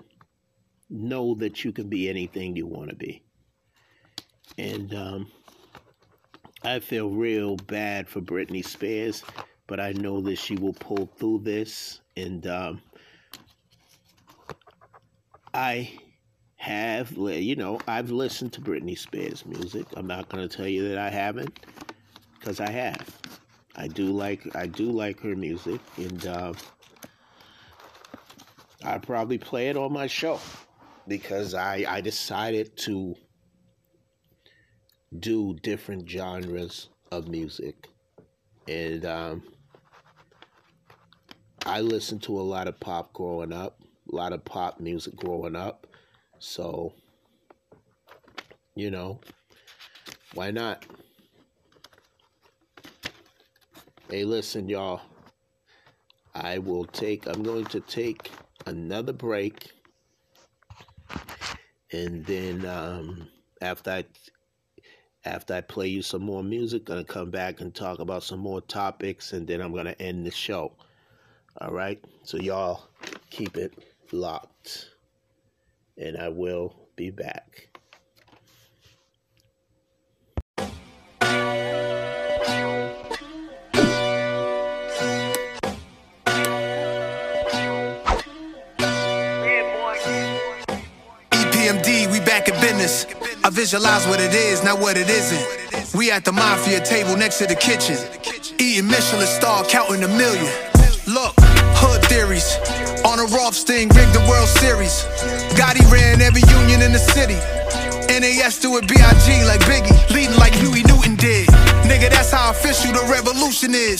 Know that you can be anything you want to be. And um, I feel real bad for Britney Spears, but I know that she will pull through this. And um, I have, you know, I've listened to Britney Spears music. I'm not going to tell you that I haven't, because I have. I do like I do like her music, and uh, I probably play it on my show because I I decided to do different genres of music, and um, I listened to a lot of pop growing up, a lot of pop music growing up, so you know, why not? Hey, listen, y'all. I will take, I'm going to take another break. And then um, after I after I play you some more music, I'm gonna come back and talk about some more topics, and then I'm gonna end the show. All right, so y'all keep it locked, and I will be back. EPMD, we back in business. I visualize what it is, not what it isn't. We at the mafia table next to the kitchen. Eating Michelin star, counting a million. Look, hood theories. A Rothstein, rigged the World Series. Gotti ran every union in the city. NAS do it B.I.G. like Biggie, leading like Huey Newton did. Nigga, that's how official the revolution is.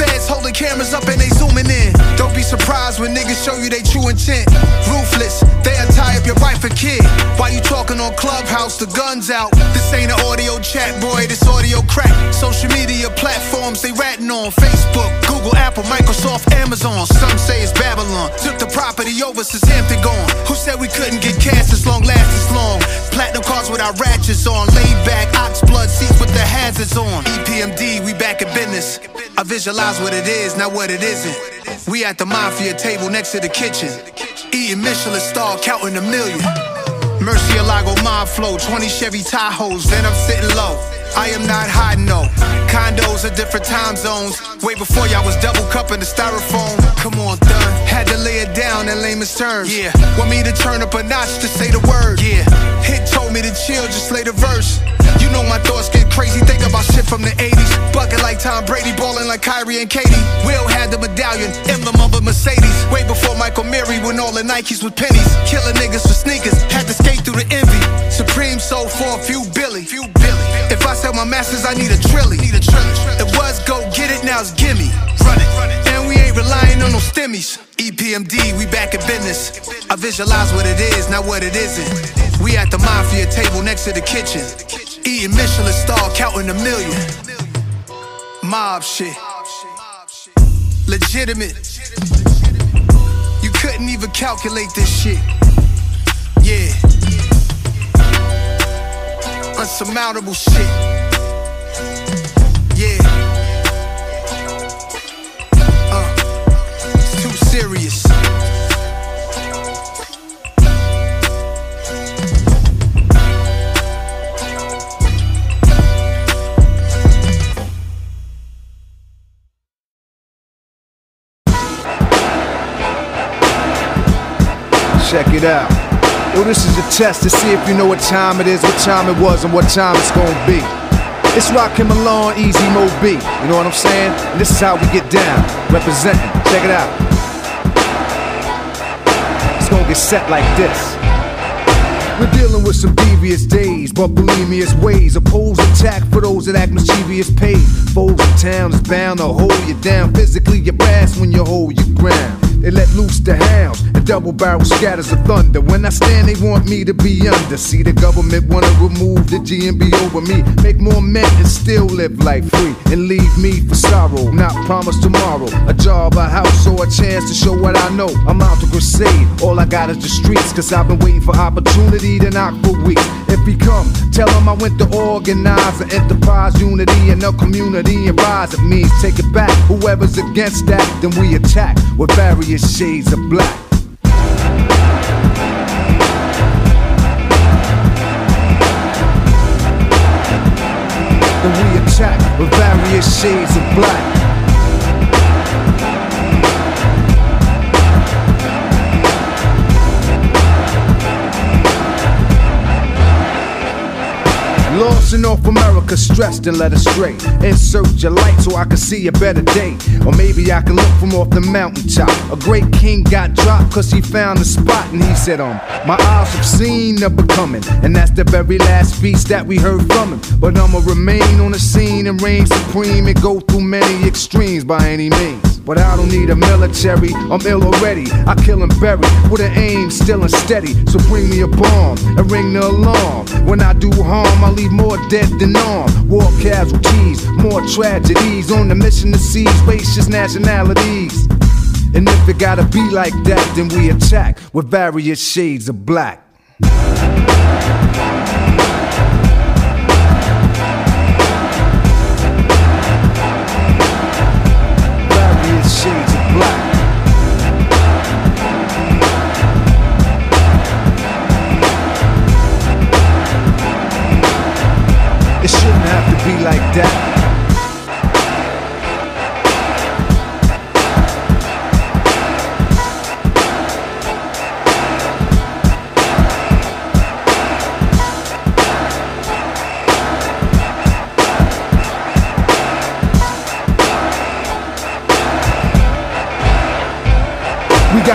Feds holding cameras up and they zooming in. Don't be surprised when niggas show you they true intent. Ruthless, they'll tie up your wife and kid. While you talking on Clubhouse, the guns out. This ain't an audio chat, boy, this audio crack. Social media platforms they ratting on Facebook, Google, Apple, Microsoft, Amazon. Some say it's Babylon. Took the property over since Hampton gone. Who said we couldn't get cash this long, last this long? Platinum cars with our ratchets on. Laid back, ox blood seats with the hazards on. EPMD, we back in business. I visualize what it is, not what it isn't. We at the mafia table next to the kitchen. Eating Michelin star, counting a million. Murcielago mob flow, 20 Chevy Tahoes, then I'm sitting low. I am not hiding no. Condos at different time zones. Way before y'all was double cupping the styrofoam. Come on, done. Had to lay it down in layman's terms. Yeah. Want me to turn up a notch to say the word. Yeah. Hit told me to chill, just lay from the 80s. Bucket like Tom Brady, balling like Kyrie and KD. Will had the medallion, emblem of a Mercedes. Way before Michael Mary, when all the Nikes was pennies. Killing niggas for sneakers, had to skate through the envy. Supreme sold for a few Billy. Few Billy. If I sell my masters, I need a trilly. Need a trilly. It was go get it, now it's gimme. Run it, run it. And we ain't relying on no stimmies. EPMD, we back in business. I visualize what it is, not what it isn't. We at the mafia table next to the kitchen. Eating Michelin star, counting a million. Mob shit. Legitimate. You couldn't even calculate this shit. Yeah. Unsurmountable shit. Yeah. Uh, it's too serious. Check it out. Yo, this is a test to see if you know what time it is, what time it was, and what time it's gonna be. It's Rockin' Malone, Easy Mo Bee. You know what I'm saying? And this is how we get down. Representing. Check it out. It's gonna get set like this. We're dealing with some devious days, but bulimious ways. Opposed attack for those that act mischievous paid. Foes in town is bound to hold you down. Physically, you're when you hold your ground. They let loose the hounds and double barrel scatters of thunder. When I stand, they want me to be under. See, the government wanna remove the GMB over me. Make more men and still live life free. And leave me for sorrow, not promise tomorrow. A job, a house, or a chance to show what I know. I'm out to crusade. All I got is the streets, cause I've been waiting for opportunity to knock for weeks. If he come, tell him I went to organize an enterprise, unity in the community, and rise. It means take it back. Whoever's against that, then we attack with various shades of black. Then we attack with various shades of black. In North America, stressed and led astray. Insert your light so I can see a better day. Or maybe I can look from off the mountaintop. A great king got dropped cause he found a spot and he said, um, my eyes have seen the becoming. And that's the very last speech that we heard from him. But I'ma remain on the scene and reign supreme and go through many extremes by any means. But I don't need a military, I'm ill already. I kill and bury with an aim still and steady. So bring me a bomb and ring the alarm. When I do harm, I leave more dead than armed. War casualties, more tragedies. On the mission to seize racist nationalities. And if it gotta be like that, then we attack with various shades of black.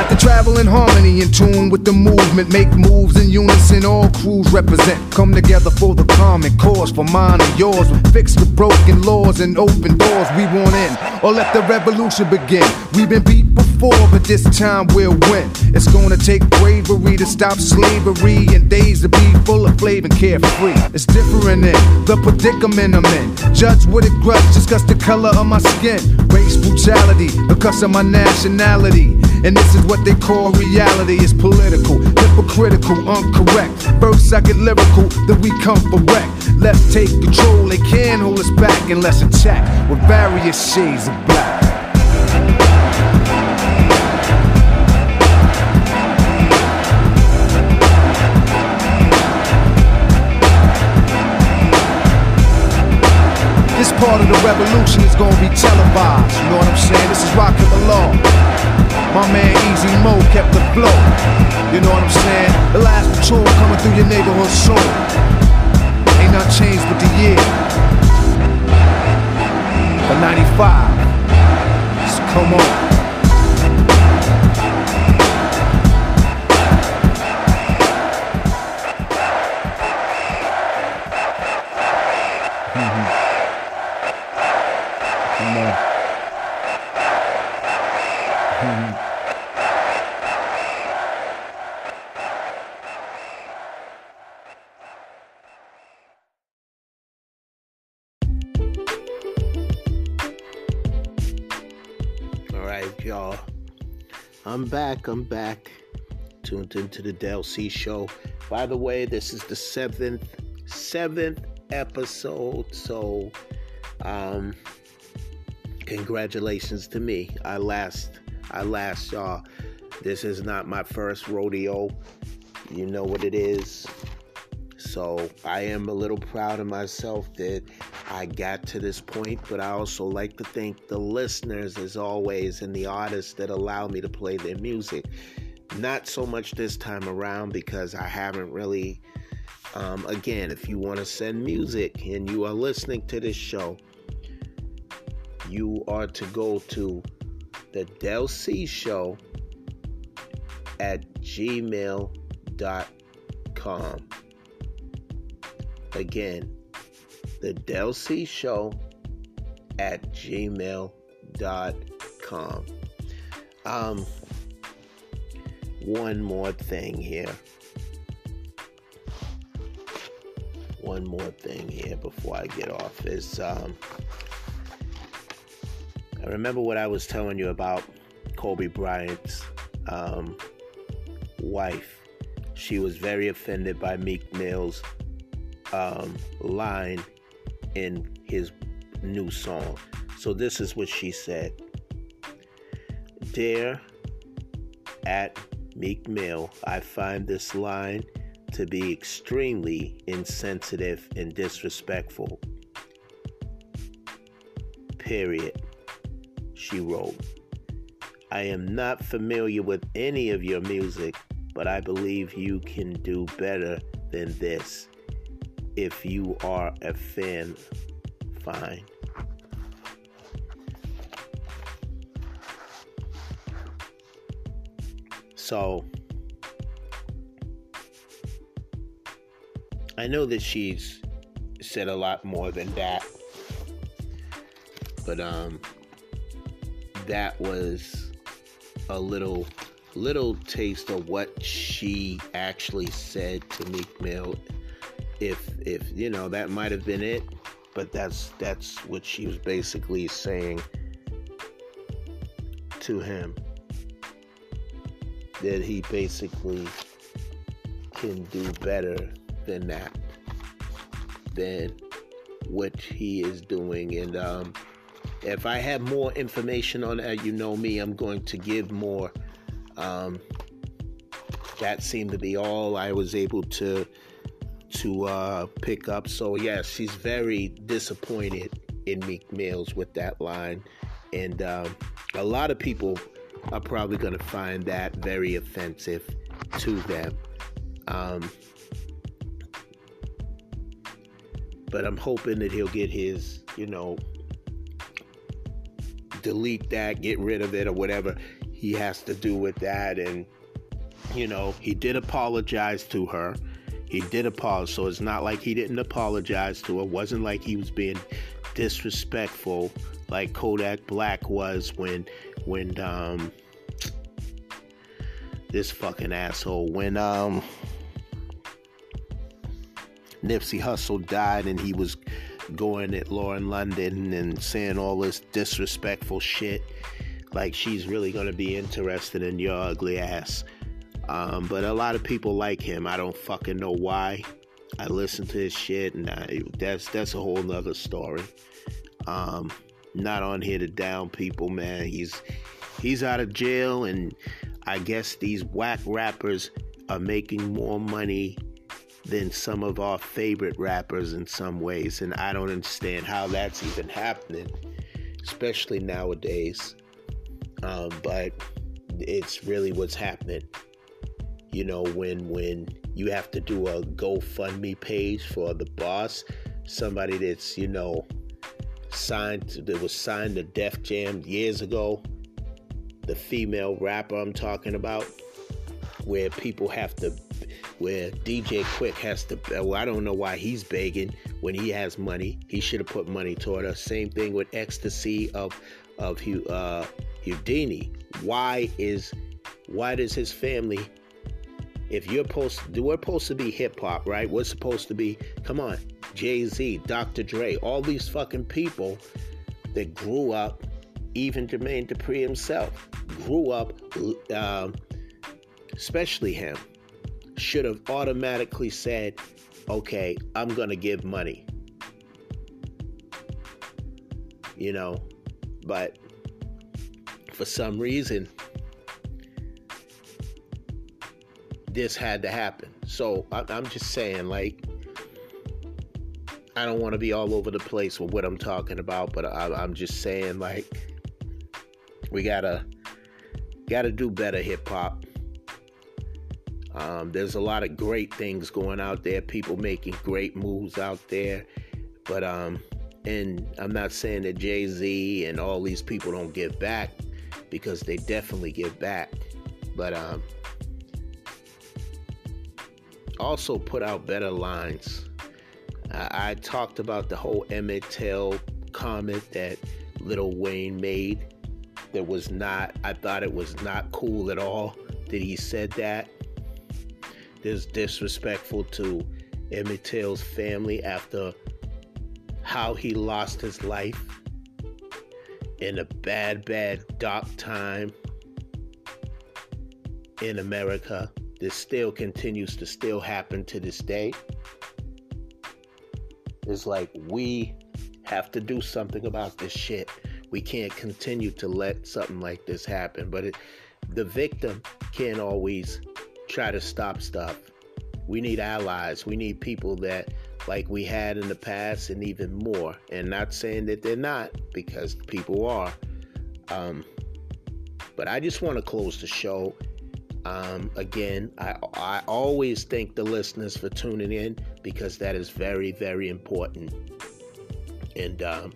Got to travel in harmony, in tune with the movement, make moves in unison, all crews represent. Come together for the common cause, for mine and yours. Fix the broken laws and open doors we want in, or let the revolution begin. We've been beat before, but this time we'll win. It's gonna take bravery to stop slavery and days to be full of flavor and carefree. It's different in the predicament I'm in. Judge with a grudge cause the color of my skin. Race brutality because of my nationality. And this is what they call reality. It's political, hypocritical, uncorrect. First second, lyrical, then we come for wreck. Let's take control, they can't hold us back unless let's with various shades of black. This part of the revolution is gonna be televised. You know what I'm saying? This is rockin' the law. My man Easy Mo kept the flow. You know what I'm saying? The last patrol coming through your neighborhood soul. Ain't nothing changed but the year. For 95. So come on. I'm back. I'm back. Tuned into the Del C show. By the way, this is the seventh seventh episode. So, um, congratulations to me. I last. I last y'all. This is not my first rodeo. You know what it is. So I am a little proud of myself that I got to this point, but I also like to thank the listeners as always and the artists that allow me to play their music. Not so much this time around because I haven't really. Um, again, if you want to send music and you are listening to this show, you are to go to the Del C Show at gmail.com. Again, the Del C Show at gmail.com. Um, one more thing here. One more thing here before I get off is um, I remember what I was telling you about Kobe Bryant's um, wife. She was very offended by Meek Mill's um, line in his new song. So this is what she said. Dear at Meek Mill, I find this line to be extremely insensitive and disrespectful. Period. She wrote. I am not familiar with any of your music, but I believe you can do better than this. If you are a fan, fine. So, I know that she's said a lot more than that. But um that was a little little taste of what she actually said to Meek Mill. If if you know that might have been it, but that's that's what she was basically saying to him. That he basically can do better than that, than what he is doing. And um, if I have more information on that, you know me, I'm going to give more. Um, that seemed to be all I was able to to uh, pick up. So yeah, she's very disappointed in Meek Mills with that line, and um, a lot of people are probably going to find that very offensive to them. Um, but I'm hoping that he'll get his, you know, delete that, get rid of it, or whatever he has to do with that. And, you know, he did apologize to her. He did apologize. So it's not like he didn't apologize to her. It wasn't like he was being disrespectful like Kodak Black was when, when, um, this fucking asshole, when, um, Nipsey Hussle died and he was going at Lauren London and saying all this disrespectful shit. Like she's really going to be interested in your ugly ass. Um, but a lot of people like him. I don't fucking know why. I listen to his shit, and I, that's that's a whole nother story. Um, not on here to down people, man. He's he's out of jail, and I guess these whack rappers are making more money than some of our favorite rappers in some ways. And I don't understand how that's even happening, especially nowadays. Um, but it's really what's happening. You know, when when you have to do a GoFundMe page for the boss, somebody that's you know signed that was signed to Def Jam years ago, the female rapper I'm talking about, where people have to where DJ Quik has to. Well, I don't know why he's begging when he has money. He should have put money toward us. Same thing with Ecstasy of of uh, Whodini. Why is why does his family? If you're supposed, to, we're supposed to be hip hop, right? We're supposed to be. Come on, Jay Z, Dr. Dre, all these fucking people that grew up. Even Jermaine Dupri himself grew up, um, especially him should have automatically said, okay, I'm going to give money. You know, but for some reason, this had to happen. So I'm just saying, like, I don't want to be all over the place with what I'm talking about, but I'm just saying, like, we gotta gotta do better hip hop. Um, there's a lot of great things going out there, people making great moves out there. But, um, and I'm not saying that Jay Z and all these people don't give back because they definitely give back. But, um, also put out better lines. I, I talked about the whole Emmett Till comment that Little Wayne made that was not, I thought it was not cool at all that he said that. This disrespectful to Emmett Till's family after how he lost his life in a bad, bad, dark time in America. This still continues to still happen to this day. It's like we have to do something about this shit. We can't continue to let something like this happen. But it, the victim can't always try to stop stuff. We need allies. We need people that, like we had in the past, and even more. And not saying that they're not, because people are. Um, but I just want to close the show. Um, again, I, I always thank the listeners for tuning in because that is very, very important. And um,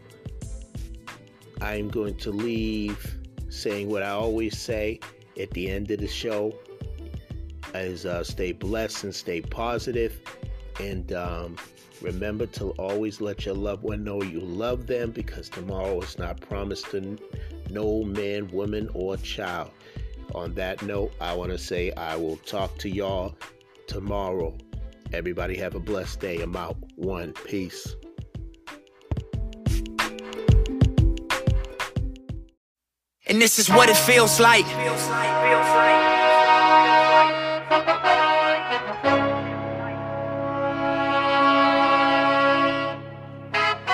I'm going to leave saying what I always say at the end of the show is uh, stay blessed and stay positive and um, remember to always let your loved one know you love them because tomorrow is not promised to no man woman or child on that note i want to say i will talk to y'all tomorrow. Everybody have a blessed day. I'm out. One. Peace. And this is what it feels like.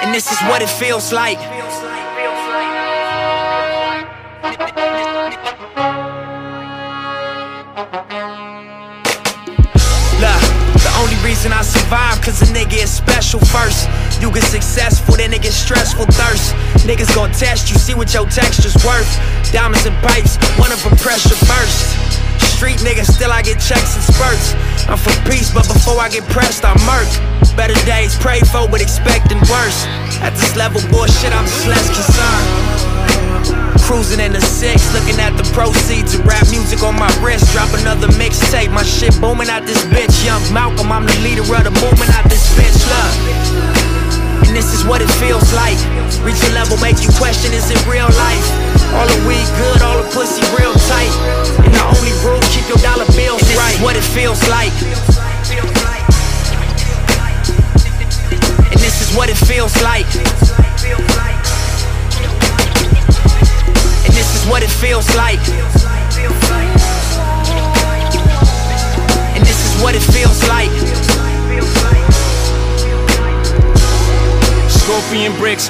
And this is what it feels like. Reason I survive cause a nigga is special first. You get successful, then it get stressful thirst. Niggas gon' test you, see what your texture's worth. Diamonds and pipes, one of them pressure burst. Street nigga, still I get checks and spurts. I'm for peace, but before I get pressed, I murk. Better days pray for, but expecting worse. At this level, bullshit, I'm just less concerned. Cruising in the six, looking at the proceeds of rap music on my wrist. Drop another mixtape, my shit booming out this bitch. Young Malcolm, I'm the leader of the movement out this bitch. Look, and this is what it feels like. Reach a level, make you question, is it real life? All the weed good, all the pussy real tight. And the only rule, keep your dollar bills and this right. Is what it feels like. And this is what it feels like. What it feels like. And this is what it feels like. Scorpion bricks,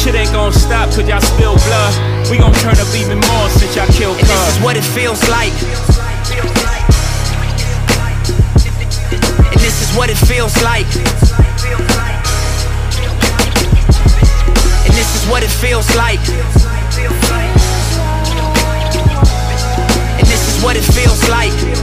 Shit ain't gonna stop cause y'all spill blood. We gon' turn up even more since y'all killed And this is what it feels like. And this is what it feels like. And this is what it feels like. And this is what it feels like.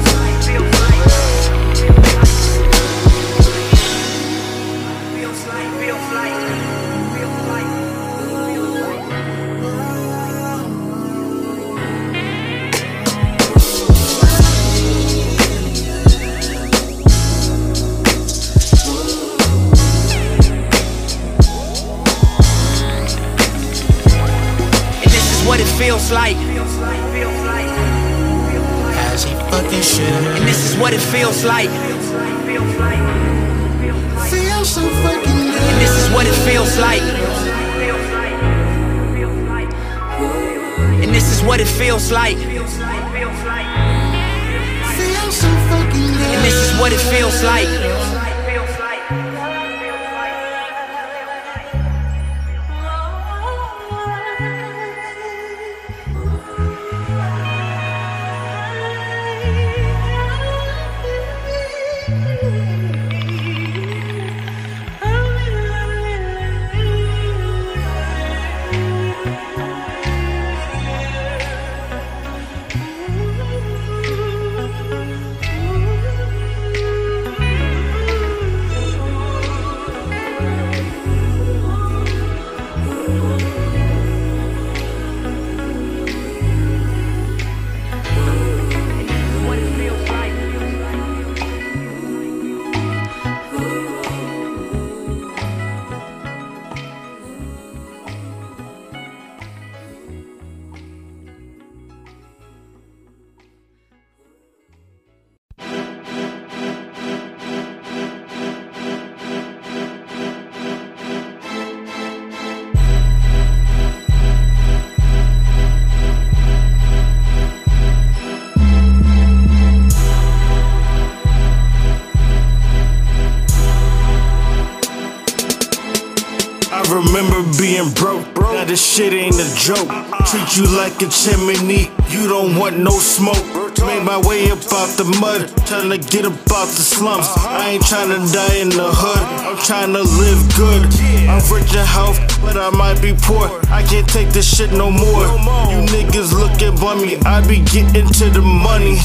Joke. Treat you like a chimney, you don't want no smoke. Made my way up out the mud, trying to get up out the slums. I ain't trying to die in the hood, I'm trying to live good. I'm rich in health, but I might be poor. I can't take this shit no more. You niggas looking bummy, I be getting to the money.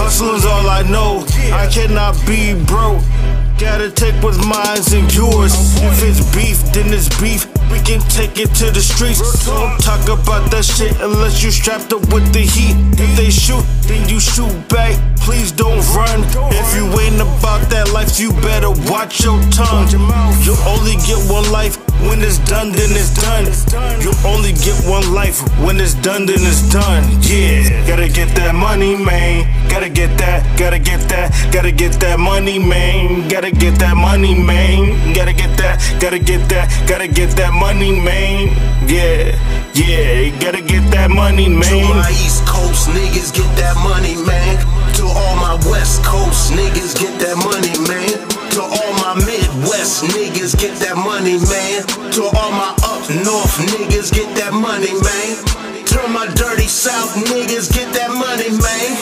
Hustling's all I know, I cannot be broke. Gotta take what's mine and yours. If it's beef, then it's beef. We can take it to the streets. Don't talk about that shit unless you strapped up with the heat. If they shoot, then you shoot back. Please don't run. If you ain't about that life, you better watch your tongue. You only get one life. When it's done, then it's done. You only get one life. When it's done, then it's done. Yeah, gotta get that money, man. Gotta get that, gotta get that, gotta get that money, man. Gotta get that money, man. Gotta get that, gotta get that, gotta get that money, man. Yeah, yeah, gotta get that money, man. To my East Coast niggas, get that money, man. To all my West Coast niggas, get that money, man. To all my Midwest niggas, get that money, man. To all my up north niggas, get that money, man. To my dirty South niggas, get that money, man.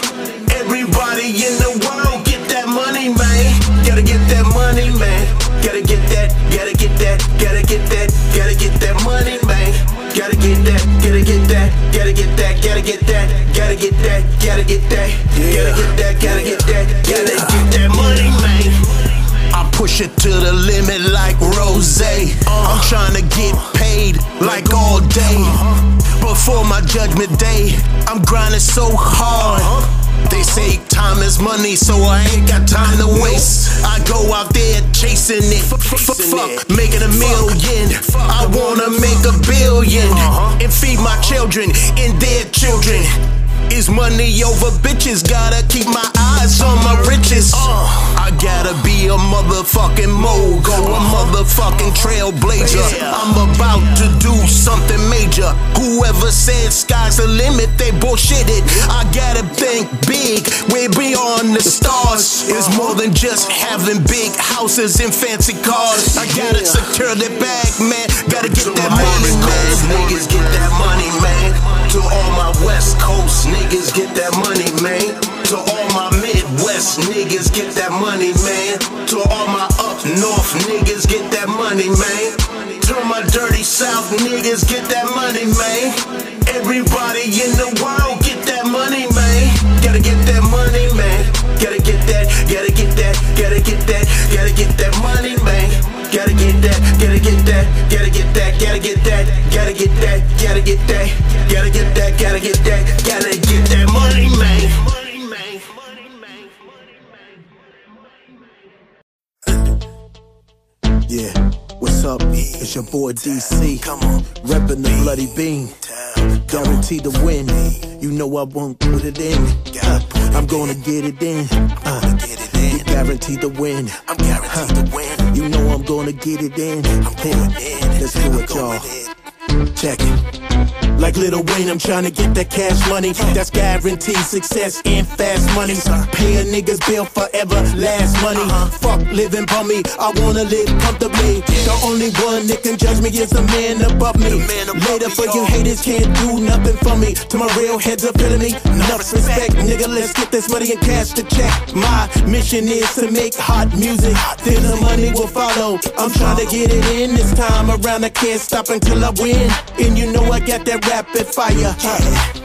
Everybody in the world, get that money, man. Gotta get that money, man. Gotta get that, gotta get that, gotta get that, gotta get that money. Gotta get that, gotta get that, gotta get that, gotta get that, gotta get that, gotta get that, gotta get that, gotta get that, gotta get that money, man. I push it to the limit like Rose. I'm trying to get paid like all day. Before my judgment day, I'm grinding so hard. They say time is money, so I ain't got time to waste. I go out there chasing it. Fuck, making a million. I wanna make a billion and feed my children and their children. Is money over bitches? Gotta keep my eyes on my riches. Uh. I gotta be a motherfucking mogul, a uh-huh. motherfucking trailblazer. I'm about to do something major. Whoever said sky's the limit, they bullshitted. I gotta think big, way beyond the stars. Uh-huh. It's more than just having big houses and fancy cars. I gotta secure the bag, man. Gotta get that money, man. Niggas get that money, man. To all my West Coast niggas, get that money, man. To all my Midwest niggas, get that money, man. To all my up north niggas, get that money, man. To my dirty South niggas, get that money, man. Everybody in the world, get that money, man. Gotta get that money, man. Gotta get that, gotta get that, gotta get that, gotta get that money, man. Gotta get that, gotta get that, gotta get that, gotta get that, gotta get that, gotta get that, gotta get that, gotta get that, gotta get what's up? It's your boy DC. Come on, reppin' the bloody bean. Guaranteed to win. You know I won't put it in. Uh, I'm gonna get it in. Uh, you guaranteed to win. I'm guaranteed to win. You know I'm gonna get it in. I'm going in. Let's do it, y'all. Check it. Like Lil Wayne, I'm trying to get that cash money. That's guaranteed success and fast money. Pay a nigga's bill forever, last money. Fuck living bummy, I wanna live comfortably. The only one that can judge me is a man above me. Later for you haters can't do nothing for me. To my real heads up feeling me, enough respect. Nigga, let's get this money and cash to check. My mission is to make hot music, then the money will follow. I'm trying to get it in this time around. I can't stop until I win. And you know I got that rapid fire.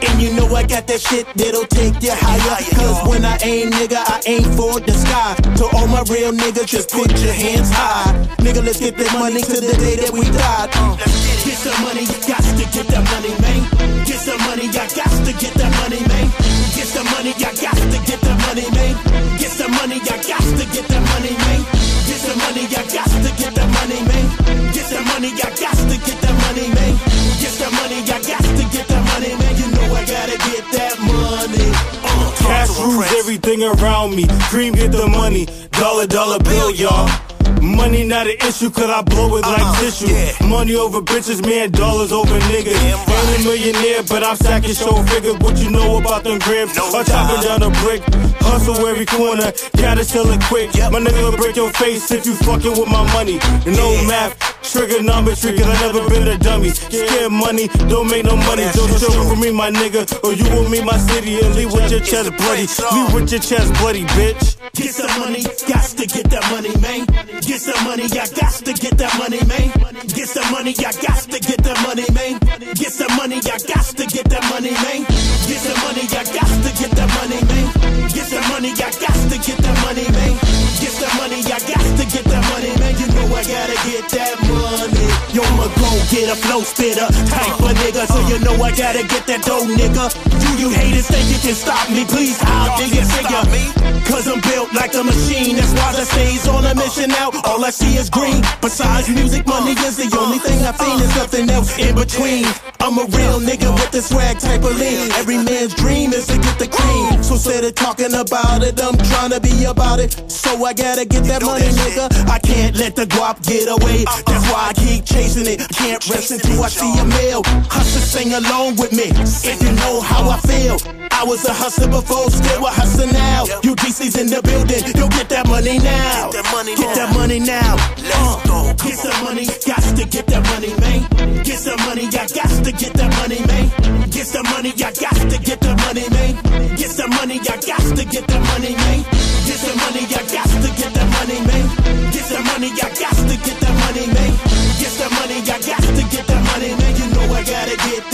And you know I got that shit that'll take you higher. Cause when I aim, nigga, I aim for the sky. To all my real niggas, just put your hands high. Nigga, let's get that money to the day that we died. Uh. Get some money, you got to get that money, man. Get some money, I got to get that money, man. Get some money, I got to get that money, man. Get some money, I got to get that money, man. Get some money, I got to get that money, man. Get some money, I got Cash everything around me. Cream get the money. Dollar, dollar bill, y'all. Money not an issue, cause I blow it like tissue. Money over bitches, man, dollars over niggas. Ain't a millionaire, but I'm stacking show figures. What you know about them grams? I'm chopping down a brick. Hustle every corner, gotta sell it quick. My nigga will break your face if you fucking with my money. No math, trigonometry, cause I never been a dummy. Scared money, don't make no money. Don't chill for me, my nigga, or you will meet my city and leave with your chest bloody. Leave with your chest bloody, bitch. Get some money, got to get that money, man. Get some money, I got to get that money, man. Get some money, I got to get that money, man. Get some money, I got to get that money, man. Get some money, I got to get that money, man. Get some money, I got to get that money, man. Get some money, I got to get that money, man. You know I gotta get that money. Yo, I'ma go get a flow spitter, type of nigga, so you know I gotta get that dough, nigga. Do you haters think you can stop me? Please, how do you figure? Cause I'm built like a machine, that's why I stays on a mission now. All I see is green. Besides music, money is the only thing I fiend. There's nothing else in between. I'm a real nigga with the swag type of lean. Every man's dream is to get the cream. So instead of talking about it, I'm trying to be about it. So I gotta get that money, nigga. I can't let the guap get away. That's why I keep chasing it. Can't rest until I see a mail. Hustle, sing along with me. If you know how I feel. I was a hustler before, still a hustler now. UGC's in the building, you'll get that money now. Get that money now. get some money now. Let's uh, go. Get some money, I got to get that money, man. Get some money, I got to get that money, man. Get some money, I got to get that money, man. Get some money, I got to get that money, man that money, I got to get that money, man. Get that money, I got to get that money, man. You know I gotta get